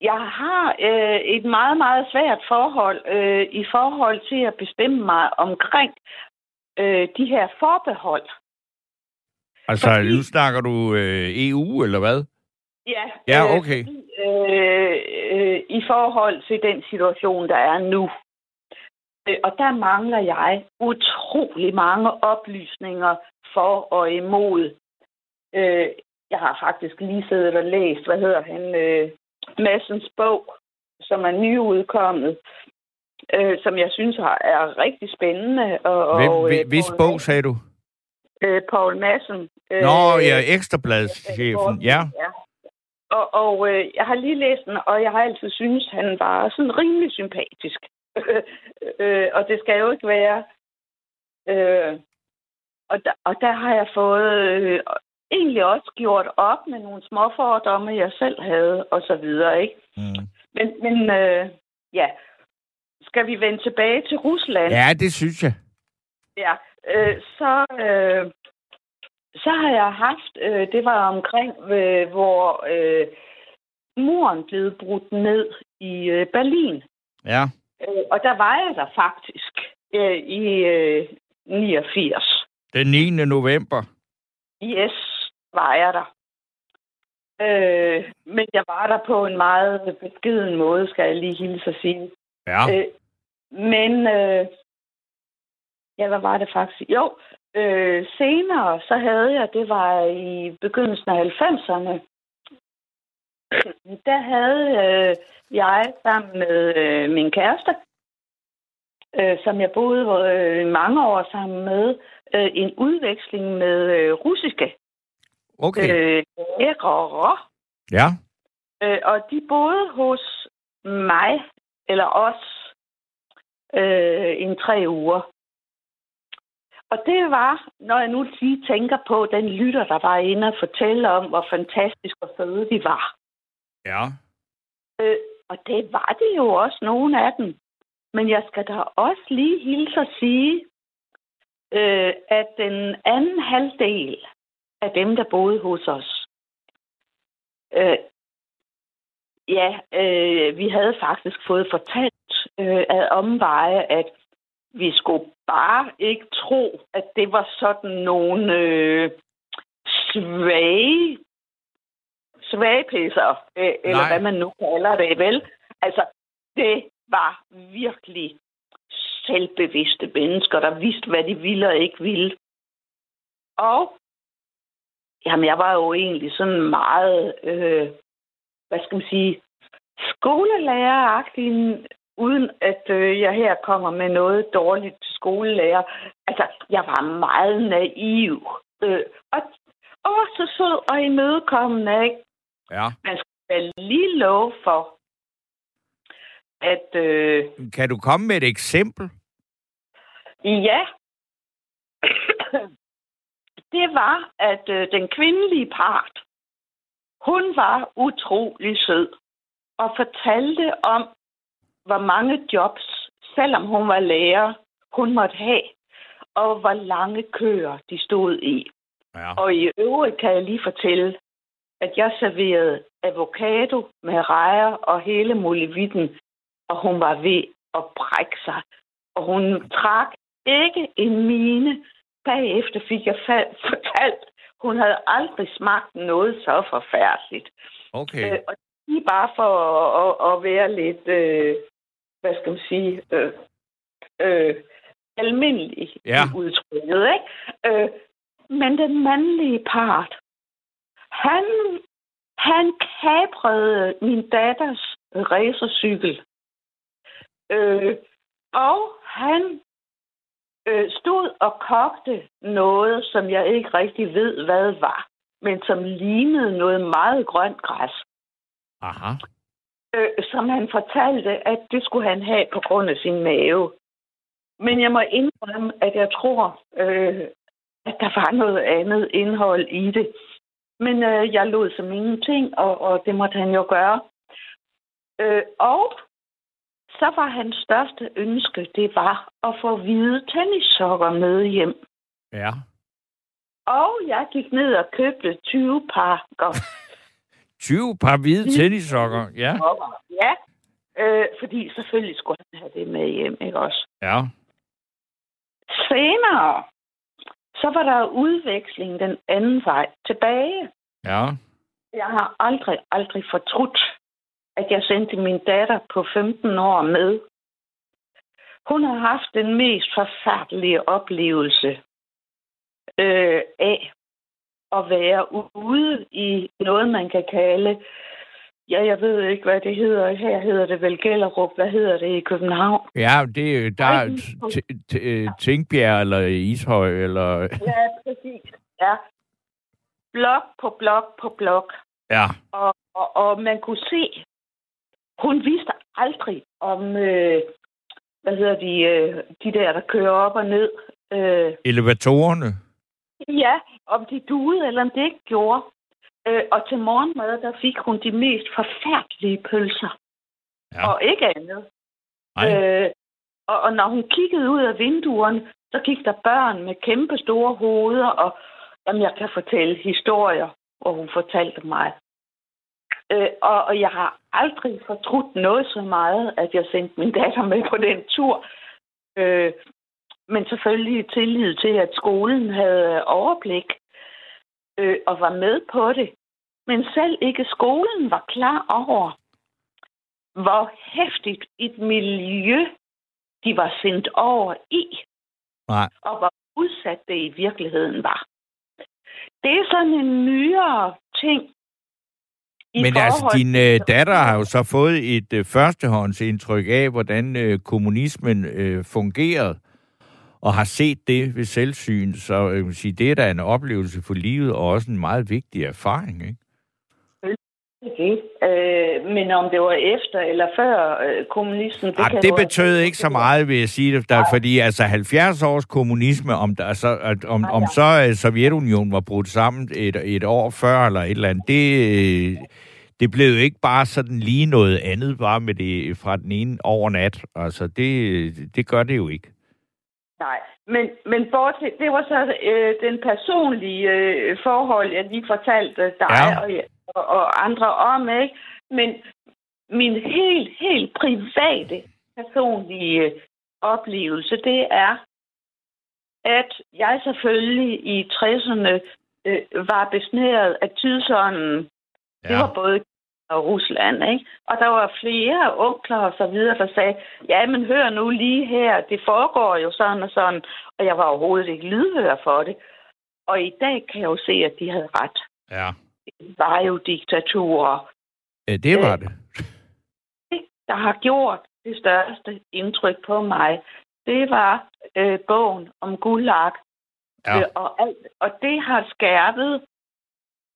jeg har øh, et meget, meget svært forhold øh, i forhold til at bestemme mig omkring øh, de her forbehold.
Altså,
Fordi-
nu snakker du øh, EU, eller hvad?
Ja,
Ja,
øh,
okay.
øh, øh, i forhold til den situation, der er nu. Øh, og der mangler jeg utrolig mange oplysninger for og imod. Øh, jeg har faktisk lige siddet og læst, hvad hedder han, øh, Massens bog, som er nyudkommet, øh, som jeg synes har, er rigtig spændende. Og,
Hvem,
og,
øh, hvis
Poul
bog sagde du?
Øh, Paul Madsen. Øh,
Nå, ja, Ekstrabladschefen, ja.
ja. Og, og øh, jeg har lige læst den, og jeg har altid synes han var sådan rimelig sympatisk. øh, og det skal jo ikke være. Øh, og, der, og der har jeg fået øh, egentlig også gjort op med nogle små fordomme, jeg selv havde, og så videre, ikke?
Mm.
Men, men øh, ja, skal vi vende tilbage til Rusland?
Ja, det synes jeg.
Ja, øh, så, øh, så har jeg haft, øh, det var omkring, øh, hvor øh, muren blev brudt ned i øh, Berlin.
Ja.
Øh, og der var jeg der faktisk øh, i øh, 89.
Den 9. november.
Yes, var jeg der. Øh, men jeg var der på en meget beskeden måde, skal jeg lige hilse at sige.
Ja.
Øh, men, øh, ja, hvad var det faktisk? Jo, øh, senere så havde jeg, det var i begyndelsen af 90'erne, der havde øh, jeg sammen med øh, min kæreste, øh, som jeg boede øh, mange år sammen med, øh, en udveksling med øh, russiske
Okay.
øh, lærere.
Ja.
Øh, og de boede hos mig, eller os, øh, en tre uger. Og det var, når jeg nu lige tænker på den lytter, der var inde og fortælle om, hvor fantastisk og fede de var.
Ja.
Øh, og det var det jo også, nogle af dem. Men jeg skal da også lige hilse at sige, øh, at den anden halvdel af dem, der boede hos os, øh, ja, øh, vi havde faktisk fået fortalt øh, af omveje, at vi skulle bare ikke tro, at det var sådan nogle øh, svage svagepisser, øh, eller
Nej.
hvad man nu kalder det, vel? Altså, det var virkelig selvbevidste mennesker, der vidste, hvad de ville og ikke ville. Og jamen, jeg var jo egentlig sådan meget, øh, hvad skal man sige, skolelæreragtig, uden at øh, jeg her kommer med noget dårligt til skolelærer. Altså, jeg var meget naiv. Øh, og også sød og imødekommende, ikke?
Ja.
Man skal lige love for, at øh,
Kan du komme med et eksempel?
ja, det var, at øh, den kvindelige part, hun var utrolig sød og fortalte om, hvor mange jobs, selvom hun var lærer, hun måtte have, og hvor lange køer de stod i.
Ja.
Og i øvrigt kan jeg lige fortælle, at jeg serverede avocado med rejer og hele muligheden, og hun var ved at brække sig. Og hun trak ikke en mine. Bagefter fik jeg fortalt, hun havde aldrig smagt noget så forfærdeligt.
Okay.
Øh, og det er bare for at, at, at være lidt, øh, hvad skal man sige, øh, øh, almindelig
Ja.
udtrykket, ikke? Øh, men den mandlige part, han, han kabrede min datters racercykel. Øh, og han øh, stod og kogte noget, som jeg ikke rigtig ved, hvad var, men som lignede noget meget grønt græs
Aha.
øh, som han fortalte, at det skulle han have på grund af sin mave. Men jeg må indrømme, at jeg tror, øh, at der var noget andet indhold i det. Men øh, jeg lod som ingenting, og, og det måtte han jo gøre. Øh, og så var hans største ønske, det var at få hvide tennissokker med hjem.
Ja.
Og jeg gik ned og købte 20 pakker
20 par hvide tennissokker. Ja.
Ja, øh, fordi selvfølgelig skulle han have det med hjem, ikke også?
Ja.
Senere, så var der udveksling den anden vej tilbage.
Ja.
Jeg har aldrig, aldrig fortrudt, at jeg sendte min datter på 15 år med. Hun har haft den mest forfærdelige oplevelse øh, af at være ude i noget, man kan kalde, ja, jeg ved ikke, hvad det hedder. Her hedder det vel Gellerup. Hvad hedder det i København?
Ja, det er der er t- øh, Tingbjerg eller Ishøj, eller...
Ja, præcis. Ja. Blok på blok på blok.
Ja,
Og, og, og man kunne se, hun vidste aldrig om, øh, hvad hedder de, øh, de der, der kører op og ned. Øh,
elevatorerne.
ja, om de duede, eller om det ikke gjorde. Øh, og til morgenmad, der fik hun de mest forfærdelige pølser.
Ja.
Og ikke andet.
Nej.
Øh, og, og når hun kiggede ud af vinduerne, så gik der børn med kæmpe store hoveder, og jamen, jeg kan fortælle historier, hvor hun fortalte mig. Øh, og, og jeg har aldrig fortrudt noget så meget, at jeg sendte min datter med på den tur. Øh, men selvfølgelig tillid til, at skolen havde overblik øh, og var med på det. Men selv ikke skolen var klar over, hvor hæftigt et miljø de var sendt over i,
Nej.
og hvor udsat det i virkeligheden var. Det er sådan en nyere ting. I
Men altså,
forhold
din
til-
øh, datter har jo så fået et øh, førstehåndsindtryk af, hvordan øh, kommunismen øh, fungerede, og har set det ved selvsyn. Så øh, sige, det er da en oplevelse for livet, og også en meget vigtig erfaring, ikke?
Det. Øh, men om det var efter eller før øh, kommunisten...
Det, Ej,
kan
det betød
altså-
ikke så meget, vil jeg sige det, der, fordi altså 70 års kommunisme, om, der, så, at- om, om så øh, Sovjetunionen var brudt sammen et, et år før eller et eller andet, det, øh, det blev jo ikke bare sådan lige noget andet, bare med det fra den ene over nat. Altså, det, det gør det jo ikke.
Nej, men, men bortset, det var så øh, den personlige øh, forhold, jeg lige fortalte dig
Ja.
og, og, og andre om, ikke? Men min helt, helt private personlige øh, oplevelse, det er, at jeg selvfølgelig i 60'erne øh, var besnæret af tidsånden. Det var både og Rusland, ikke? Og der var flere onkler og så videre, der sagde, ja, men hør nu lige her, det foregår jo sådan og sådan, og jeg var overhovedet ikke lydhør for det. Og i dag kan jeg jo se, at de havde ret.
Ja.
Det var jo diktaturer,
ja det var det.
der har gjort det største indtryk på mig. Det var øh, bogen om Gulag,
Ja.
Øh, og, alt, og det har skærpet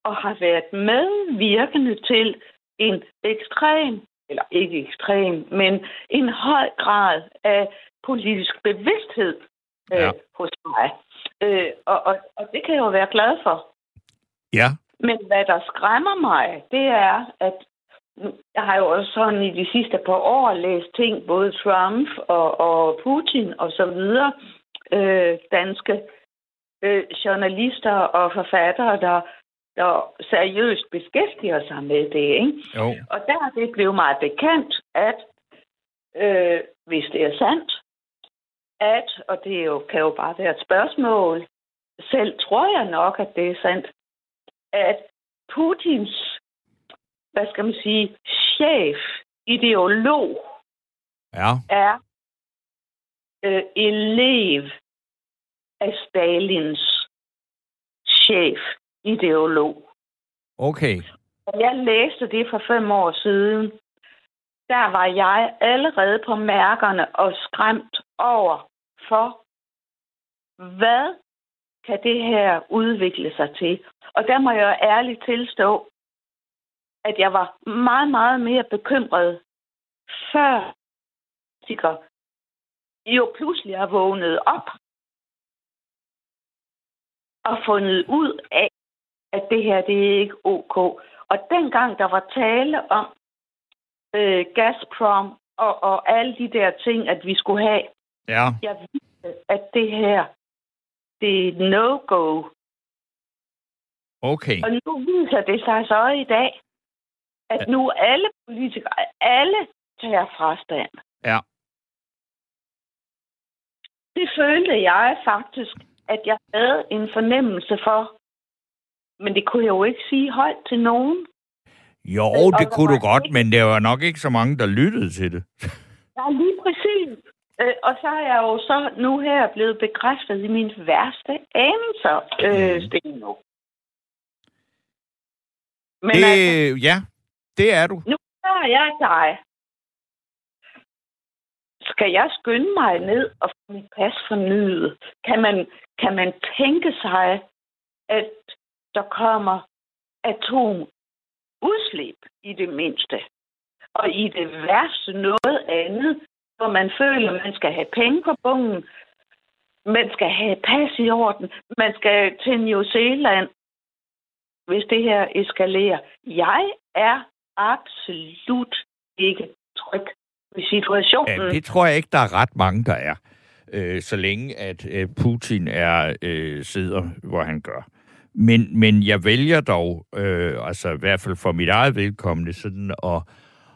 og har været medvirkende til en ekstrem, eller ikke ekstrem, men en høj grad af politisk bevidsthed øh,
Ja.
hos mig. Øh, og, og, og det kan jeg jo være glad for.
Ja.
Men hvad der skræmmer mig, det er, at jeg har jo også sådan i de sidste par år læst ting, både Trump og, og Putin og så videre, øh, danske øh, journalister og forfattere, der, der seriøst beskæftiger sig med det. Ikke?
Jo.
Og der er det blevet meget bekendt, at øh, hvis det er sandt, at, og det er jo, kan jo bare være et spørgsmål, selv tror jeg nok, at det er sandt, at Putins, hvad skal man sige, chef, ideolog,
Ja.
er øh, elev af Stalins chef, ideolog.
Okay.
Da jeg læste det for fem år siden, der var jeg allerede på mærkerne og skræmt over for, hvad kan det her udvikle sig til? Og der må jeg ærligt tilstå, at jeg var meget, meget mere bekymret, før politikere jo pludselig har vågnet op og fundet ud af, at det her, det er ikke ok. Og dengang der var tale om øh, Gazprom og, og alle de der ting, at vi skulle have,
Ja.
jeg vidste, at det her, det er no-go.
Okay.
Og nu viser det sig så i dag, at nu alle politikere, alle tager frastand.
Ja.
Det følte jeg faktisk, at jeg havde en fornemmelse for. Men det kunne jeg jo ikke sige højt til nogen.
Jo,
Og
det kunne du godt,
ikke-
men der var nok ikke så mange, der lyttede til det.
Ja, lige præcis. Øh, og så er jeg jo så nu her blevet bekræftet i min værste anelser, øh,
Mhm.
Steno. Men det... altså,
ja, det er du.
nu spørger jeg dig. Skal jeg skynde mig ned og få mit pas fornyet? Kan man, kan man tænke sig, at der kommer atomudslip i det mindste? Og i det værste noget andet, hvor man føler, at man skal have penge på bungen, man skal have pas i orden, man skal til New Zealand, hvis det her eskalerer. Jeg er absolut ikke tryg ved situationen.
Ja, det tror jeg ikke, der er ret mange, der er. Øh, så længe at øh, Putin er øh, sidder, hvor han gør. Men, men jeg vælger dog, øh, altså i hvert fald for mit eget vedkommende, sådan at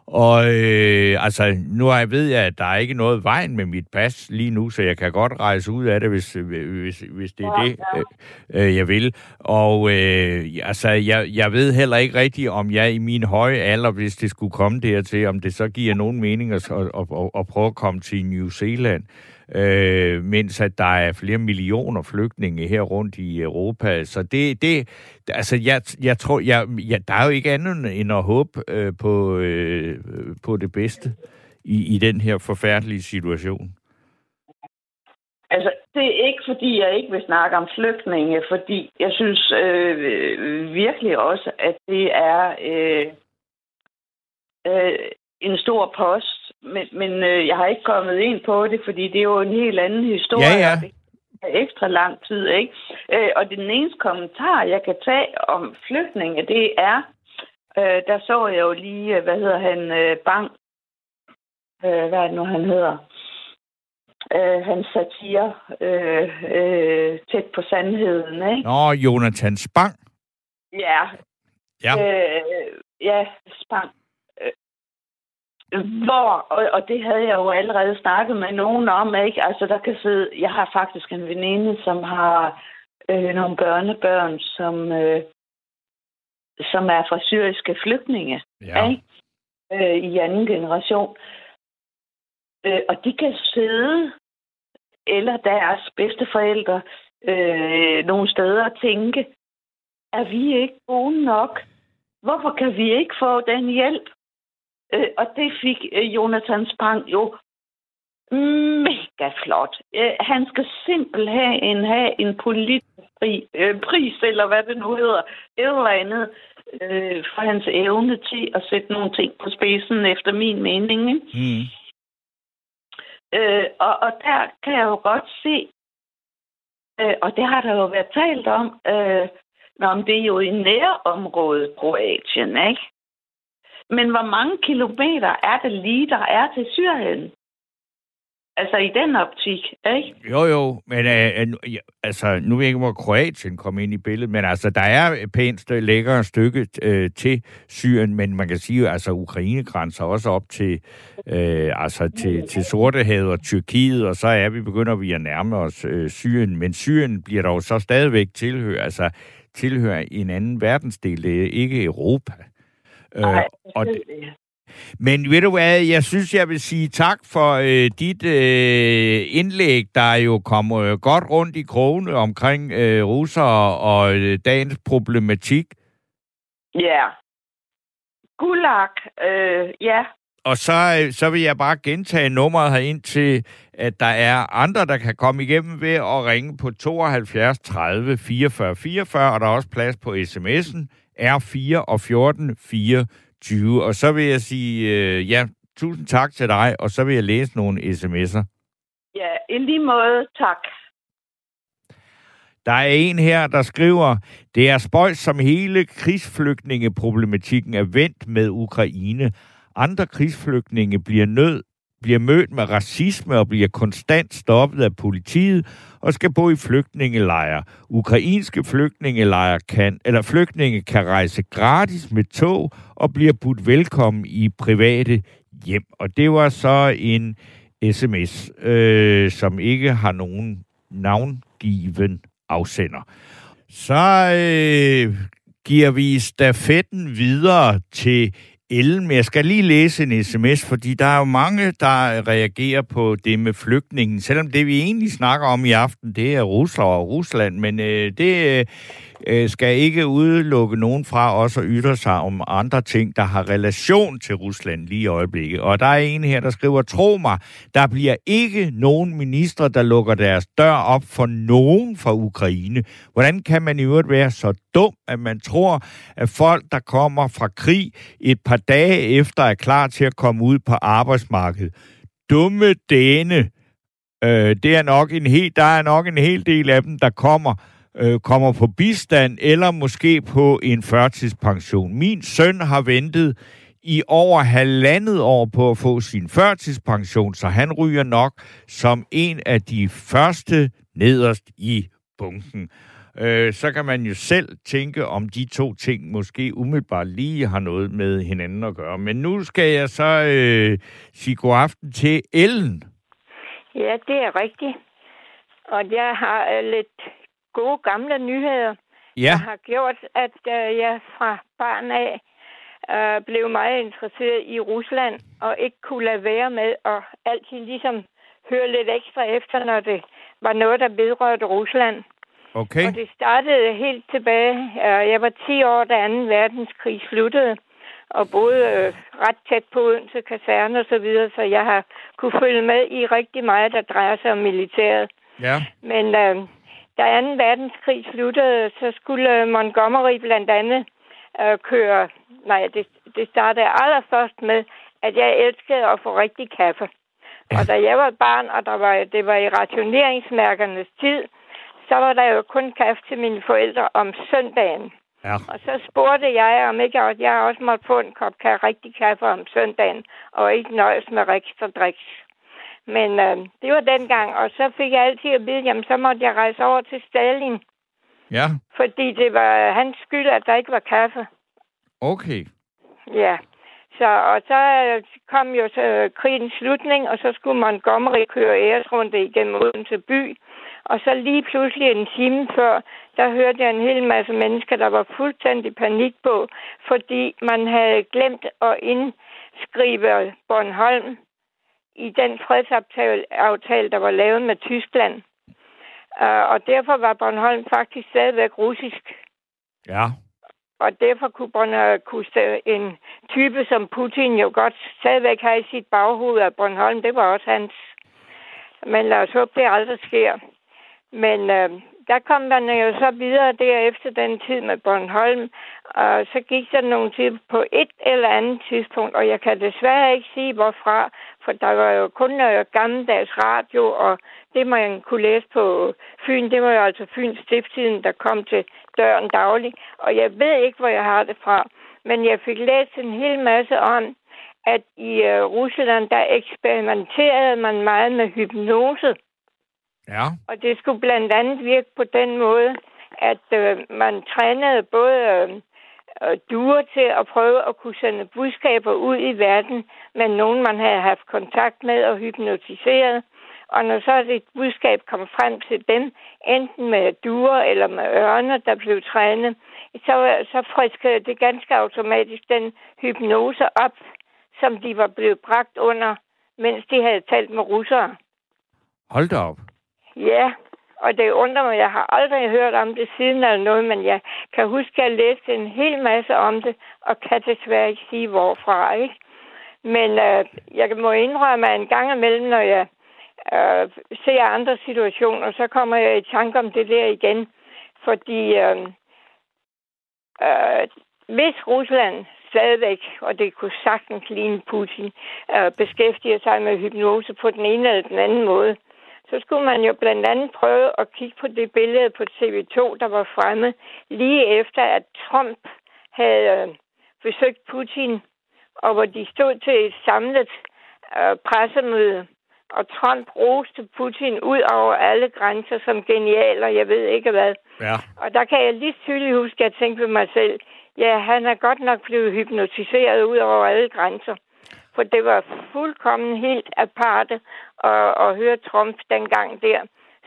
og øh, altså, nu jeg ved jeg, at der er ikke noget vejen med mit pas lige nu, så jeg kan godt rejse ud af det, hvis, hvis, hvis det er
Ja,
det, øh, jeg vil. Og øh, altså, jeg, jeg ved heller ikke rigtigt, om jeg i min høje alder, hvis det skulle komme dertil, om det så giver nogen mening at, at, at, at prøve at komme til New Zealand, øh, mens at der er flere millioner flygtninge her rundt i Europa. Så det, det altså, jeg, jeg tror, jeg, jeg, der er jo ikke andet end at håbe øh, på, øh, på det bedste i, i den her forfærdelige situation.
Altså, det er ikke, fordi jeg ikke vil snakke om flygtninge, fordi jeg synes øh, virkelig også, at det er øh, øh, en stor post. Men, men øh, jeg har ikke kommet ind på det, fordi det er jo en helt anden historie.
Ja, ja.
ekstra lang tid, ikke? Øh, og den eneste kommentar, jeg kan tage om flygtninge, det er, øh, der så jeg jo lige, øh, hvad hedder han, øh, Bang, øh, hvad er det nu, han hedder? øh, hans satire øh, øh, tæt på sandheden, ikke?
Nå, Jonathan Spang.
Ja.
Ja.
Øh, ja, spang. Hvor, og, og det havde jeg jo allerede snakket med nogen om, ikke? Altså, der kan sidde... Jeg har faktisk en veninde, som har øh, nogle børnebørn, som, øh, som er fra syriske flygtninge,
Ja.
ikke? Øh, i anden generation. Øh, og de kan sidde, eller deres bedsteforældre, øh, nogle steder og tænke, er vi ikke gode nok? Hvorfor kan vi ikke få den hjælp? Øh, og det fik øh, Jonathan Spang jo mega flot. Øh, han skal simpelthen have en politisk øh, pris, eller hvad det nu hedder, et eller andet, øh, for hans evne til at sætte nogle ting på spidsen, efter min mening. Ikke?
Mm.
Øh, og, og der kan jeg jo godt se, øh, og det har der jo været talt om, øh, Nå, men det er jo i nærområdet, Kroatien, ikke? Men hvor mange kilometer er det lige, der er til Syrien? Altså i den optik, ikke?
Jo, jo, men øh, øh, altså, nu ved jeg ikke, hvor Kroatien kom ind i billedet, men altså, der er et pænt lækkere stykke øh, til Syrien, men man kan sige at altså, Ukraine grænser også op til, øh, altså, til, til Sortehavet og Tyrkiet, og så er vi begynder vi at nærme os øh, Syrien, men Syrien bliver dog så stadigvæk tilhører, altså, tilhører en anden verdensdel, det er ikke Europa. Øh,
Nej,
og det, men ved du hvad, jeg synes, jeg vil sige tak for øh, dit øh, indlæg, der jo kommer øh, godt rundt i krogene omkring øh, russere og øh, dagens problematik.
Ja. Gulag, øh, ja.
Og så, øh, så vil jeg bare gentage nummeret her ind til, at der er andre, der kan komme igennem ved at ringe på 72 30 44 44, og der er også plads på sms'en R4 og 14 24. Og så vil jeg sige, øh, ja, tusind tak til dig, og så vil jeg læse nogle sms'er.
Ja, i lige måde, tak.
Der er en her, der skriver, det er spøjs som hele krigsflygtningeproblematikken er vendt med Ukraine. Andre krigsflygtninge bliver nød bliver mødt med racisme og bliver konstant stoppet af politiet og skal bo i flygtningelejre. Ukrainske flygtningelejre kan, eller flygtninge kan rejse gratis med tog og bliver budt velkommen i private hjem. Og det var så en sms, øh, som ikke har nogen navngiven afsender. Så øh, giver vi stafetten videre til Ellen, men jeg skal lige læse en sms, fordi der er jo mange, der reagerer på det med flygtningen, selvom det, vi egentlig snakker om i aften, det er Rusland og Rusland, men øh, det øh, Øh, skal ikke udelukke nogen fra også at ytre sig om andre ting, der har relation til Rusland lige i øjeblikket. Og der er en her, der skriver, tro mig, der bliver ikke nogen minister, der lukker deres dør op for nogen fra Ukraine. Hvordan kan man i øvrigt være så dum, at man tror, at folk, der kommer fra krig et par dage efter, er klar til at komme ud på arbejdsmarkedet? Dumme dæne. Øh, det er nok en hel, der er nok en hel del af dem, der kommer øh, kommer på bistand eller måske på en førtidspension. Min søn har ventet i over halvandet år på at få sin førtidspension, så han ryger nok som en af de første nederst i bunken. Øh, så kan man jo selv tænke, om de to ting måske umiddelbart lige har noget med hinanden at gøre. Men nu skal jeg så øh, sige god aften til Ellen.
Ja, det er rigtigt. Og jeg har øh, lidt gode gamle nyheder,
Ja,
der har gjort, at øh, jeg fra barn af øh, blev meget interesseret i Rusland, og ikke kunne lade være med at altid ligesom høre lidt ekstra efter, når det var noget, der vedrørte Rusland.
okay.
Og det startede helt tilbage. Øh, jeg var 10 år, da 2. verdenskrig sluttede, og boede øh, ret tæt på Odense kaserne og så videre, så jeg har kunne følge med i rigtig meget, der drejer sig om militæret.
Ja,
Men øh, da 2. verdenskrig sluttede, så skulle øh, Montgomery blandt andet øh, køre... Nej, det, det startede allerførst med, at jeg elskede at få rigtig kaffe. Og da jeg var barn, og der var, det var i rationeringsmærkernes tid, så var der jo kun kaffe til mine forældre om søndagen.
ja.
Og så spurgte jeg, om ikke at jeg også måtte få en kop ka- rigtig kaffe om søndagen, og ikke nøjes med ekstra driks. Men øh, det var dengang, og så fik jeg altid at vide, jamen så måtte jeg rejse over til Stalin,
Ja,
fordi det var hans skyld, at der ikke var kaffe.
okay.
Ja. Så, og så øh, kom jo så øh, krigens slutning, og så skulle Montgomery køre æresrunde igennem Odense by. Og så lige pludselig en time før, der hørte jeg en hel masse mennesker, der var fuldstændig panik på, fordi man havde glemt at indskrive Bornholm i den fredsaftale, aftale, der var lavet med Tyskland. Uh, og derfor var Bornholm faktisk stadigvæk russisk.
Ja,
Og derfor kunne, Bornholm, kunne en type som Putin jo godt stadigvæk have i sit baghoved, at Bornholm, det var også hans. Men lad os håbe, det aldrig sker. Men øh, der kom man jo så videre derefter den tid med Bornholm, og så gik der nogle tid på et eller andet tidspunkt, og jeg kan desværre ikke sige hvorfra, for der var jo kun noget gammeldags radio, og det man kunne læse på Fyn, det var jo altså Fyns Stifttiden, der kom til døren daglig, og jeg ved ikke, hvor jeg har det fra, men jeg fik læst en hel masse om, at i øh, Rusland, der eksperimenterede man meget med hypnose
ja,
Og det skulle blandt andet virke på den måde, at øh, man trænede både øh, øh, duer til at prøve at kunne sende budskaber ud i verden med nogen, man havde haft kontakt med og hypnotiseret. Og når så det budskab kom frem til dem, enten med duer eller med ørner, der blev trænet, så, så friskede det ganske automatisk den hypnose op, som de var blevet bragt under, mens de havde talt med russere.
hold da op.
Ja, og det undrer mig, jeg har aldrig hørt om det siden eller noget, men jeg kan huske, at jeg læste en hel masse om det, og kan desværre ikke sige hvorfra, ikke? Men øh, jeg må indrømme, at en gang imellem, når jeg øh, ser andre situationer, så kommer jeg i tanke om det der igen. Fordi øh, øh, hvis Rusland stadigvæk, og det kunne sagtens ligne Putin, øh, beskæftiger sig med hypnose på den ene eller den anden måde, så skulle man jo blandt andet prøve at kigge på det billede på TV2, der var fremme lige efter, at Trump havde øh, besøgt Putin, og hvor de stod til et samlet øh, pressemøde. Og Trump roste Putin ud over alle grænser som genial, og jeg ved ikke hvad.
Ja,
Og der kan jeg lige tydeligt huske, at jeg tænkte ved mig selv, ja, han er godt nok blevet hypnotiseret ud over alle grænser. For det var fuldkommen helt aparte at, at høre Trump dengang der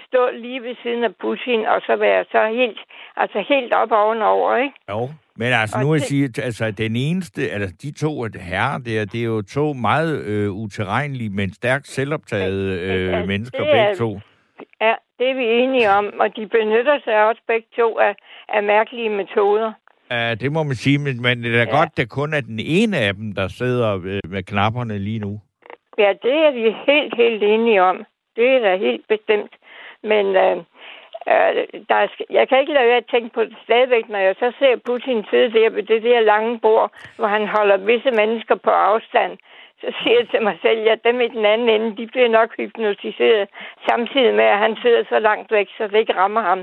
stå lige ved siden af Putin, og så være så helt, altså helt op ovenover, ikke?
jo. Men altså,
Og
nu vil jeg sige, altså den eneste, altså de to herrer der, det er jo to meget øh, uterrenlige, men stærkt
men
øh,
altså,
mennesker,
det er-
begge to.
Ja, det er vi enige om, og de benytter sig også begge to af, af mærkelige metoder.
Ja, det må man sige, men, men det er da
Ja.
godt, det kun er den ene af dem, der sidder øh, med knapperne lige nu.
Ja, det er vi helt, helt enige om. Det er da helt bestemt. Men øh, øh, der er, jeg kan ikke lade være at tænke på det stadigvæk, når jeg så ser Putin sidde der ved det der lange bord, hvor han holder visse mennesker på afstand. Så siger jeg til mig selv, at dem i den anden ende, de bliver nok hypnotiseret, samtidig med, at han sidder så langt væk, så det ikke rammer ham.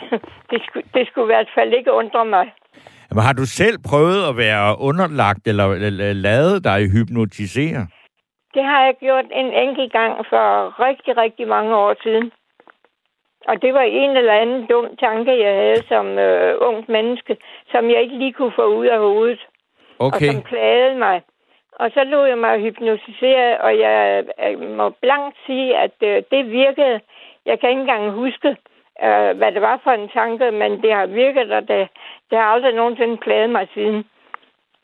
det, skulle, det skulle i hvert fald ikke undre mig.
Men har du selv prøvet at være underlagt eller, eller lavet dig hypnotisere?
Det har jeg gjort en enkelt gang for rigtig, rigtig mange år siden. Og det var en eller anden dum tanke, jeg havde som øh, ungt menneske, som jeg ikke lige kunne få ud af hovedet,
Okay.
og som plagede mig. Og så lod jeg mig hypnotisere, og jeg øh, må blankt sige, at øh, det virkede. Jeg kan ikke engang huske, øh, hvad det var for en tanke, men det har virket, og det, det har aldrig nogensinde plaget mig siden.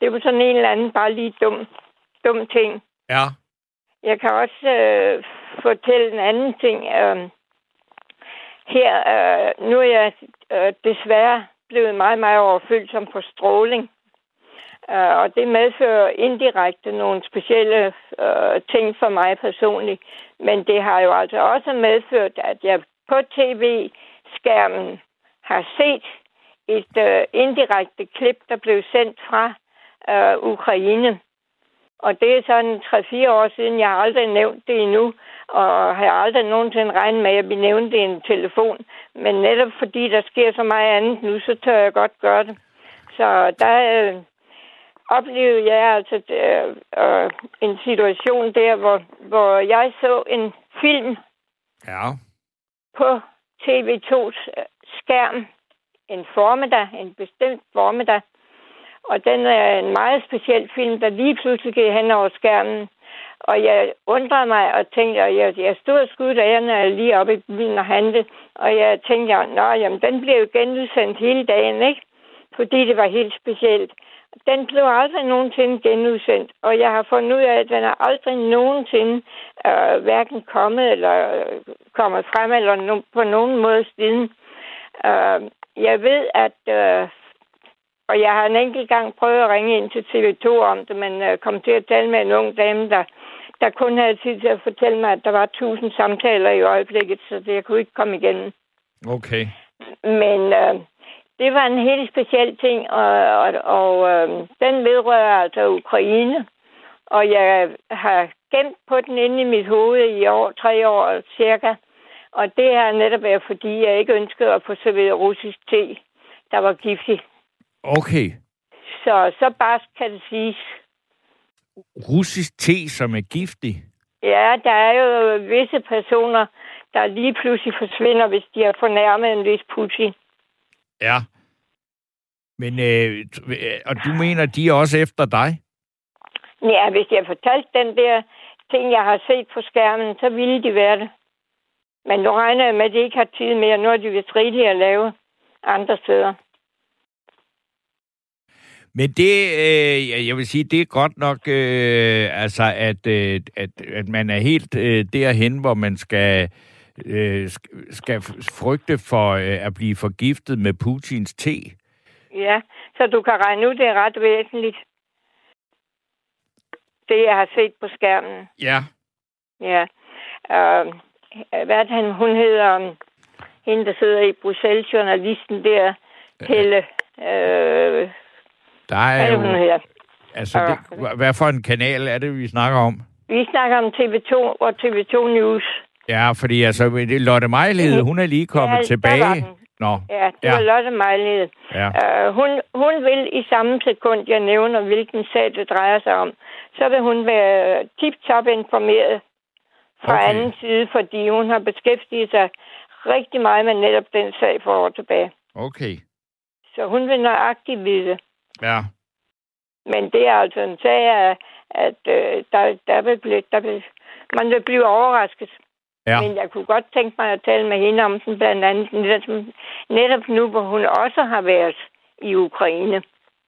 Det var sådan en eller anden bare lige dum, dum ting.
Ja.
Jeg kan også øh, fortælle en anden ting. Øh, her, øh, nu er jeg øh, desværre blevet meget, meget overfyldt som på stråling. Øh, og det medfører indirekte nogle specielle øh, ting for mig personligt. Men det har jo altså også medført, at jeg på tv-skærmen har set et øh, indirekte klip, der blev sendt fra øh, Ukraine. Og det er sådan 3-4 år siden. Jeg har aldrig nævnt det endnu, og har aldrig nogensinde regnet med, at jeg vil nævne det i en telefon. Men netop fordi der sker så meget andet nu, så tør jeg godt gøre det. Så der øh, oplevede jeg altså øh, øh, en situation der, hvor, hvor jeg så en film
Ja.
på TV2's øh, skærm en formiddag, en bestemt formiddag. Og den er en meget speciel film, der lige pludselig gik hen over skærmen. Og jeg undrede mig og tænkte, at jeg, jeg stod og skudte ærerne lige oppe i byen og handle. Og jeg tænkte, at jamen, den bliver jo genudsendt hele dagen, ikke? Fordi det var helt specielt. Den blev aldrig nogensinde genudsendt, og jeg har fundet ud af, at den er aldrig nogensinde øh, hverken kommet eller øh, kommet frem eller no- på nogen måde siden. Øh, jeg ved, at øh, og jeg har en enkelt gang prøvet at ringe ind til TV2 om det, men øh, kom til at tale med en ung dame, der, der kun havde tid til at fortælle mig, at der var tusind samtaler i øjeblikket, så det, jeg kunne ikke komme igennem.
Okay.
Men øh, det var en helt speciel ting, og, og, og øh, den vedrører altså Ukraine. Og jeg har gemt på den inde i mit hoved i år, tre år cirka. Og det er netop været, fordi jeg ikke ønskede at få serveret russisk te, der var giftig.
Okay.
Så, så bare kan det siges.
Russisk te, som er giftig.
Ja, der er jo visse personer, der lige pludselig forsvinder, hvis de har fornærmet en vis Putin.
Ja. Men, øh, øh, og du mener, de er også efter dig?
Ja, hvis jeg fortalte den der ting, jeg har set på skærmen, så ville de være det. Men nu regner jeg med, at de ikke har tid mere. Nu er de vist rigeligt at lave andre steder.
Men det, øh, jeg- jeg vil sige, det er godt nok, øh, altså, at, øh, at, at man er helt øh, derhen, hvor man skal, øh, sk- skal frygte for øh, at blive forgiftet med Putins te.
Ja, så du kan regne ud, det er ret væsentligt. Det, jeg har set på skærmen.
Ja.
Ja. Øh, hvad er det, han, hun hedder, hende, der sidder i Bruxelles, journalisten der, Helle. Øh,
Der er
hvad er det, hun
jo,
hedder?
altså, det, hva- hvad for en kanal er det, vi snakker om?
Vi snakker om TV2 og TV2 News.
Ja, fordi altså, Lotte Mejlede, hun er lige kommet
Ja,
tilbage. Nå,
Ja, det
Ja.
var Lotte Mejlede.
ja.
Uh, hun, hun vil i samme sekund, jeg nævner, hvilken sag det drejer sig om, så vil hun være tip-top informeret fra
Okay.
anden side, fordi hun har beskæftiget sig rigtig meget med netop den sag for år tilbage.
Okay.
Så hun vil nøjagtigt vide.
Ja.
Men det er altså en sag, at, at øh, der, der, vil blive, der vil, man vil blive overrasket.
Ja.
Men jeg kunne godt tænke mig at tale med hende om den blandt andet netop, netop nu, hvor hun også har været i Ukraine.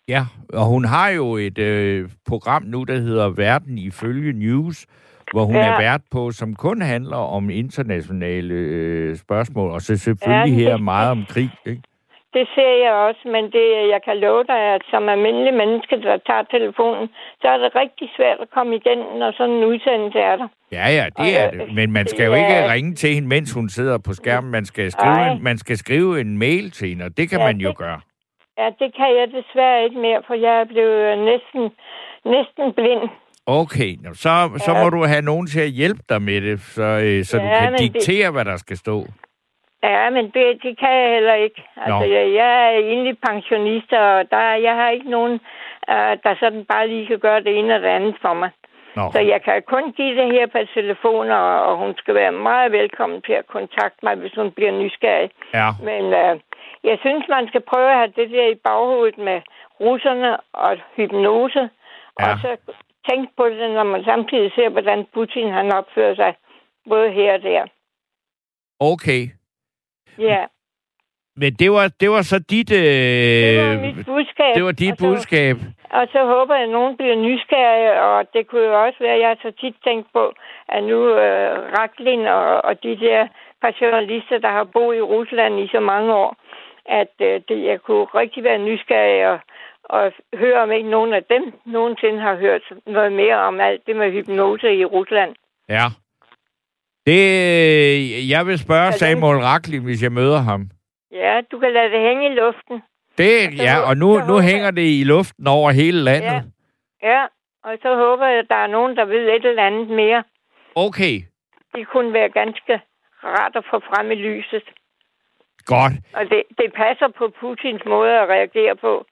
Ja, og hun har jo et øh, program nu, der hedder Verden ifølge News, hvor hun ja. Er vært på, som kun handler om internationale øh, spørgsmål, og så selvfølgelig
Ja,
her meget om krig. Ikke?
Det ser jeg også, men det, jeg kan love dig, at som almindelig menneske, der tager telefonen, så er det rigtig svært at komme igennem, når sådan en udsendelse er der.
Ja, ja, det
Og,
er det. Men man skal jo
ja.
ikke ringe til hende, mens hun sidder på skærmen. Man skal skrive, en, man skal skrive en mail til hende, og det kan
Ja,
man jo
det-
gøre.
Ja, det kan jeg desværre ikke mere, for jeg er blevet næsten, næsten blind.
Okay, så, så
Ja.
må du have nogen til at hjælpe dig med det, så, øh, så du
Ja,
kan
men det-
diktere, hvad der skal stå.
Ja, men det, det kan jeg heller ikke. Altså, jeg, jeg er egentlig pensionist, og der, jeg har ikke nogen, uh, der sådan bare lige kan gøre det ene og det andet for mig.
Nå,
Så jeg kan kun give det her på telefon, og, og hun skal være meget velkommen til at kontakte mig, hvis hun bliver nysgerrig.
ja.
Men uh, jeg synes, man skal prøve at have det der i baghovedet med russerne og hypnose,
Ja.
og så tænke på det, når man samtidig ser, hvordan Putin han opfører sig, både her og der.
Okay.
Ja,
Men det var, det var så dit, øh,
det var mit budskab.
det var dit
Og så-
budskab.
Og så håber jeg, at nogen bliver nysgerrige, og det kunne jo også være, at jeg så tit tænkt på, at nu øh, Raklin og, og de der par journalister, der har boet i Rusland i så mange år, at øh, det, jeg kunne rigtig være nysgerrig og, og høre, om ikke nogen af dem nogensinde har hørt noget mere om alt det med hypnose i Rusland.
Ja. Det, jeg vil spørge Samuel Racklin, hvis jeg møder ham.
Ja, du kan lade det hænge i luften.
Det,
så
ja, og nu, nu hænger det i luften over hele landet.
Ja. Ja, og så håber jeg, at der er nogen, der ved et eller andet mere.
Okay,
Det kunne være ganske rart at få frem i lyset.
godt.
Og det, det passer på Putins måde at reagere på.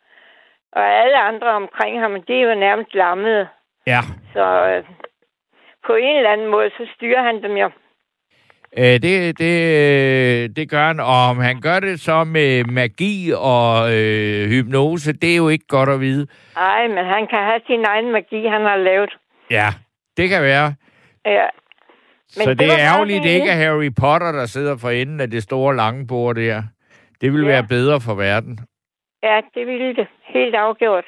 Og alle andre omkring ham, de er jo nærmest lammede.
Ja.
Så øh, på en eller anden måde, så styrer han dem jo.
Øh, det, det, øh, det gør han, og om han gør det så med magi og øh, hypnose, det er jo ikke godt at vide.
Ej, men han kan have sin egen magi, han har lavet.
Ja, det kan være.
Ja.
Men så
det
det er ærgerligt, det ikke er Harry Potter, der sidder for enden af det store lange bord der. Det ville
Ja.
være bedre for verden.
Ja, det ville det. Helt afgjort.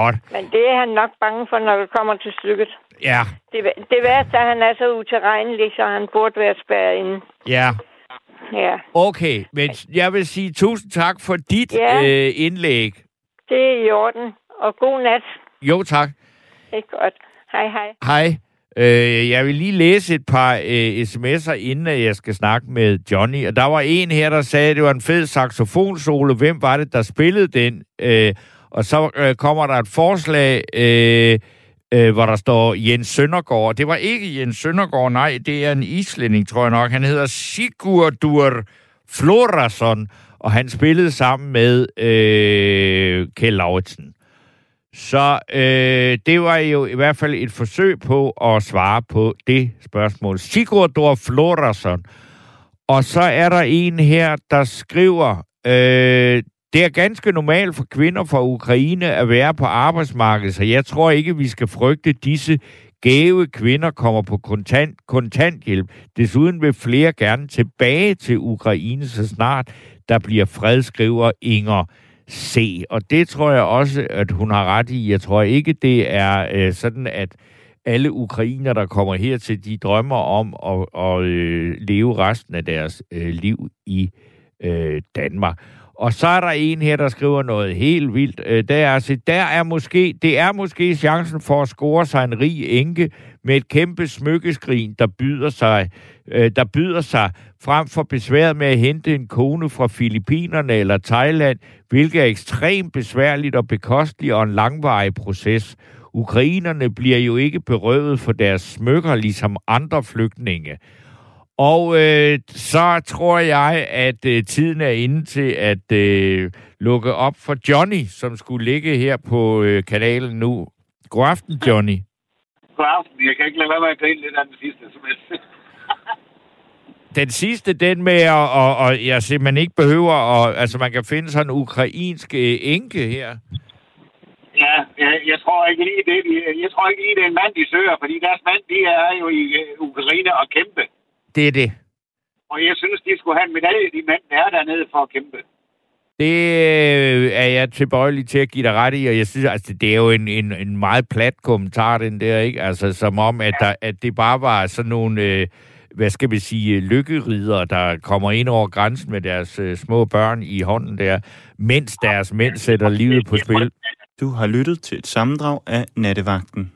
Godt.
Men det er han nok bange for, når det kommer til stykket.
Ja,
Det, det værste er, at han er så uterrenelig, så han burde være spærret inde.
ja.
Ja,
Okay, men jeg vil sige tusind tak for dit
Ja.
øh, indlæg.
det er i orden. Og god nat.
Jo, tak.
Det er godt. Hej, hej.
Hej. Øh, jeg vil lige læse et par øh, sms'er, inden jeg skal snakke med Johnny. Og der var en her, der sagde, at det var en fed saxofonsolo. Hvem var det, der spillede den? Øh, og så øh, kommer der et forslag, øh, øh, hvor der står Jens Søndergaard. Det var ikke Jens Søndergaard, nej, det er en islænding, tror jeg nok. Han hedder Sigurdur Florason, og han spillede sammen med øh, Kjell Lauritsen. Så øh, det var jo i hvert fald et forsøg på at svare på det spørgsmål. Sigurdur Florason. Og så er der en her, der skriver, øh, det er ganske normalt for kvinder fra Ukraine at være på arbejdsmarkedet, så jeg tror ikke, vi skal frygte disse gave kvinder kommer på kontant, kontanthjælp. Desuden vil flere gerne tilbage til Ukraine, så snart der bliver fred, skriver Inger C. Og det tror jeg også, at hun har ret i. Jeg tror ikke, det er øh, sådan, at alle ukrainer, der kommer hertil, de drømmer om at, at øh, leve resten af deres øh, liv i øh, Danmark. Og så er der en her, der skriver noget helt vildt. Øh, der, er, altså, der er måske, det er måske chancen for at score sig en rig enke med et kæmpe smykkeskrin, der byder sig, øh, der byder sig frem for besværet med at hente en kone fra Filippinerne eller Thailand, hvilket er ekstremt besværligt og bekosteligt og en langvarig proces. Ukrainerne bliver jo ikke berøvet for deres smykker, ligesom andre flygtninge. Og øh, så tror jeg, at øh, tiden er inde til at øh, lukke op for Johnny, som skulle ligge her på øh, kanalen nu. God aften, Johnny.
God aften. Jeg kan ikke lade være med at grine lidt af den sidste sms.
Den sidste, den med, at og, og jeg simpelthen ikke behøver, at, altså man kan finde sådan en ukrainsk øh, enke her.
ja, jeg, jeg, tror ikke lige det. de- Jeg tror ikke lige, det er en mand, de søger, fordi deres mand, de er jo i øh, Ukraine og kæmpe.
Det er det.
Og jeg synes, de skulle have en medalje, de mænd, der er dernede for at kæmpe.
Det øh, er jeg tilbøjelig til at give dig ret i, og jeg synes, altså, det er jo en, en, en meget plat kommentar, den der, ikke? Altså, som om, at, der, at det bare var sådan nogle, øh, hvad skal vi sige, lykkerider, der kommer ind over grænsen med deres øh, små børn i hånden der, mens deres mænd sætter livet på spil.
Du har lyttet til et sammendrag af Nattevagten.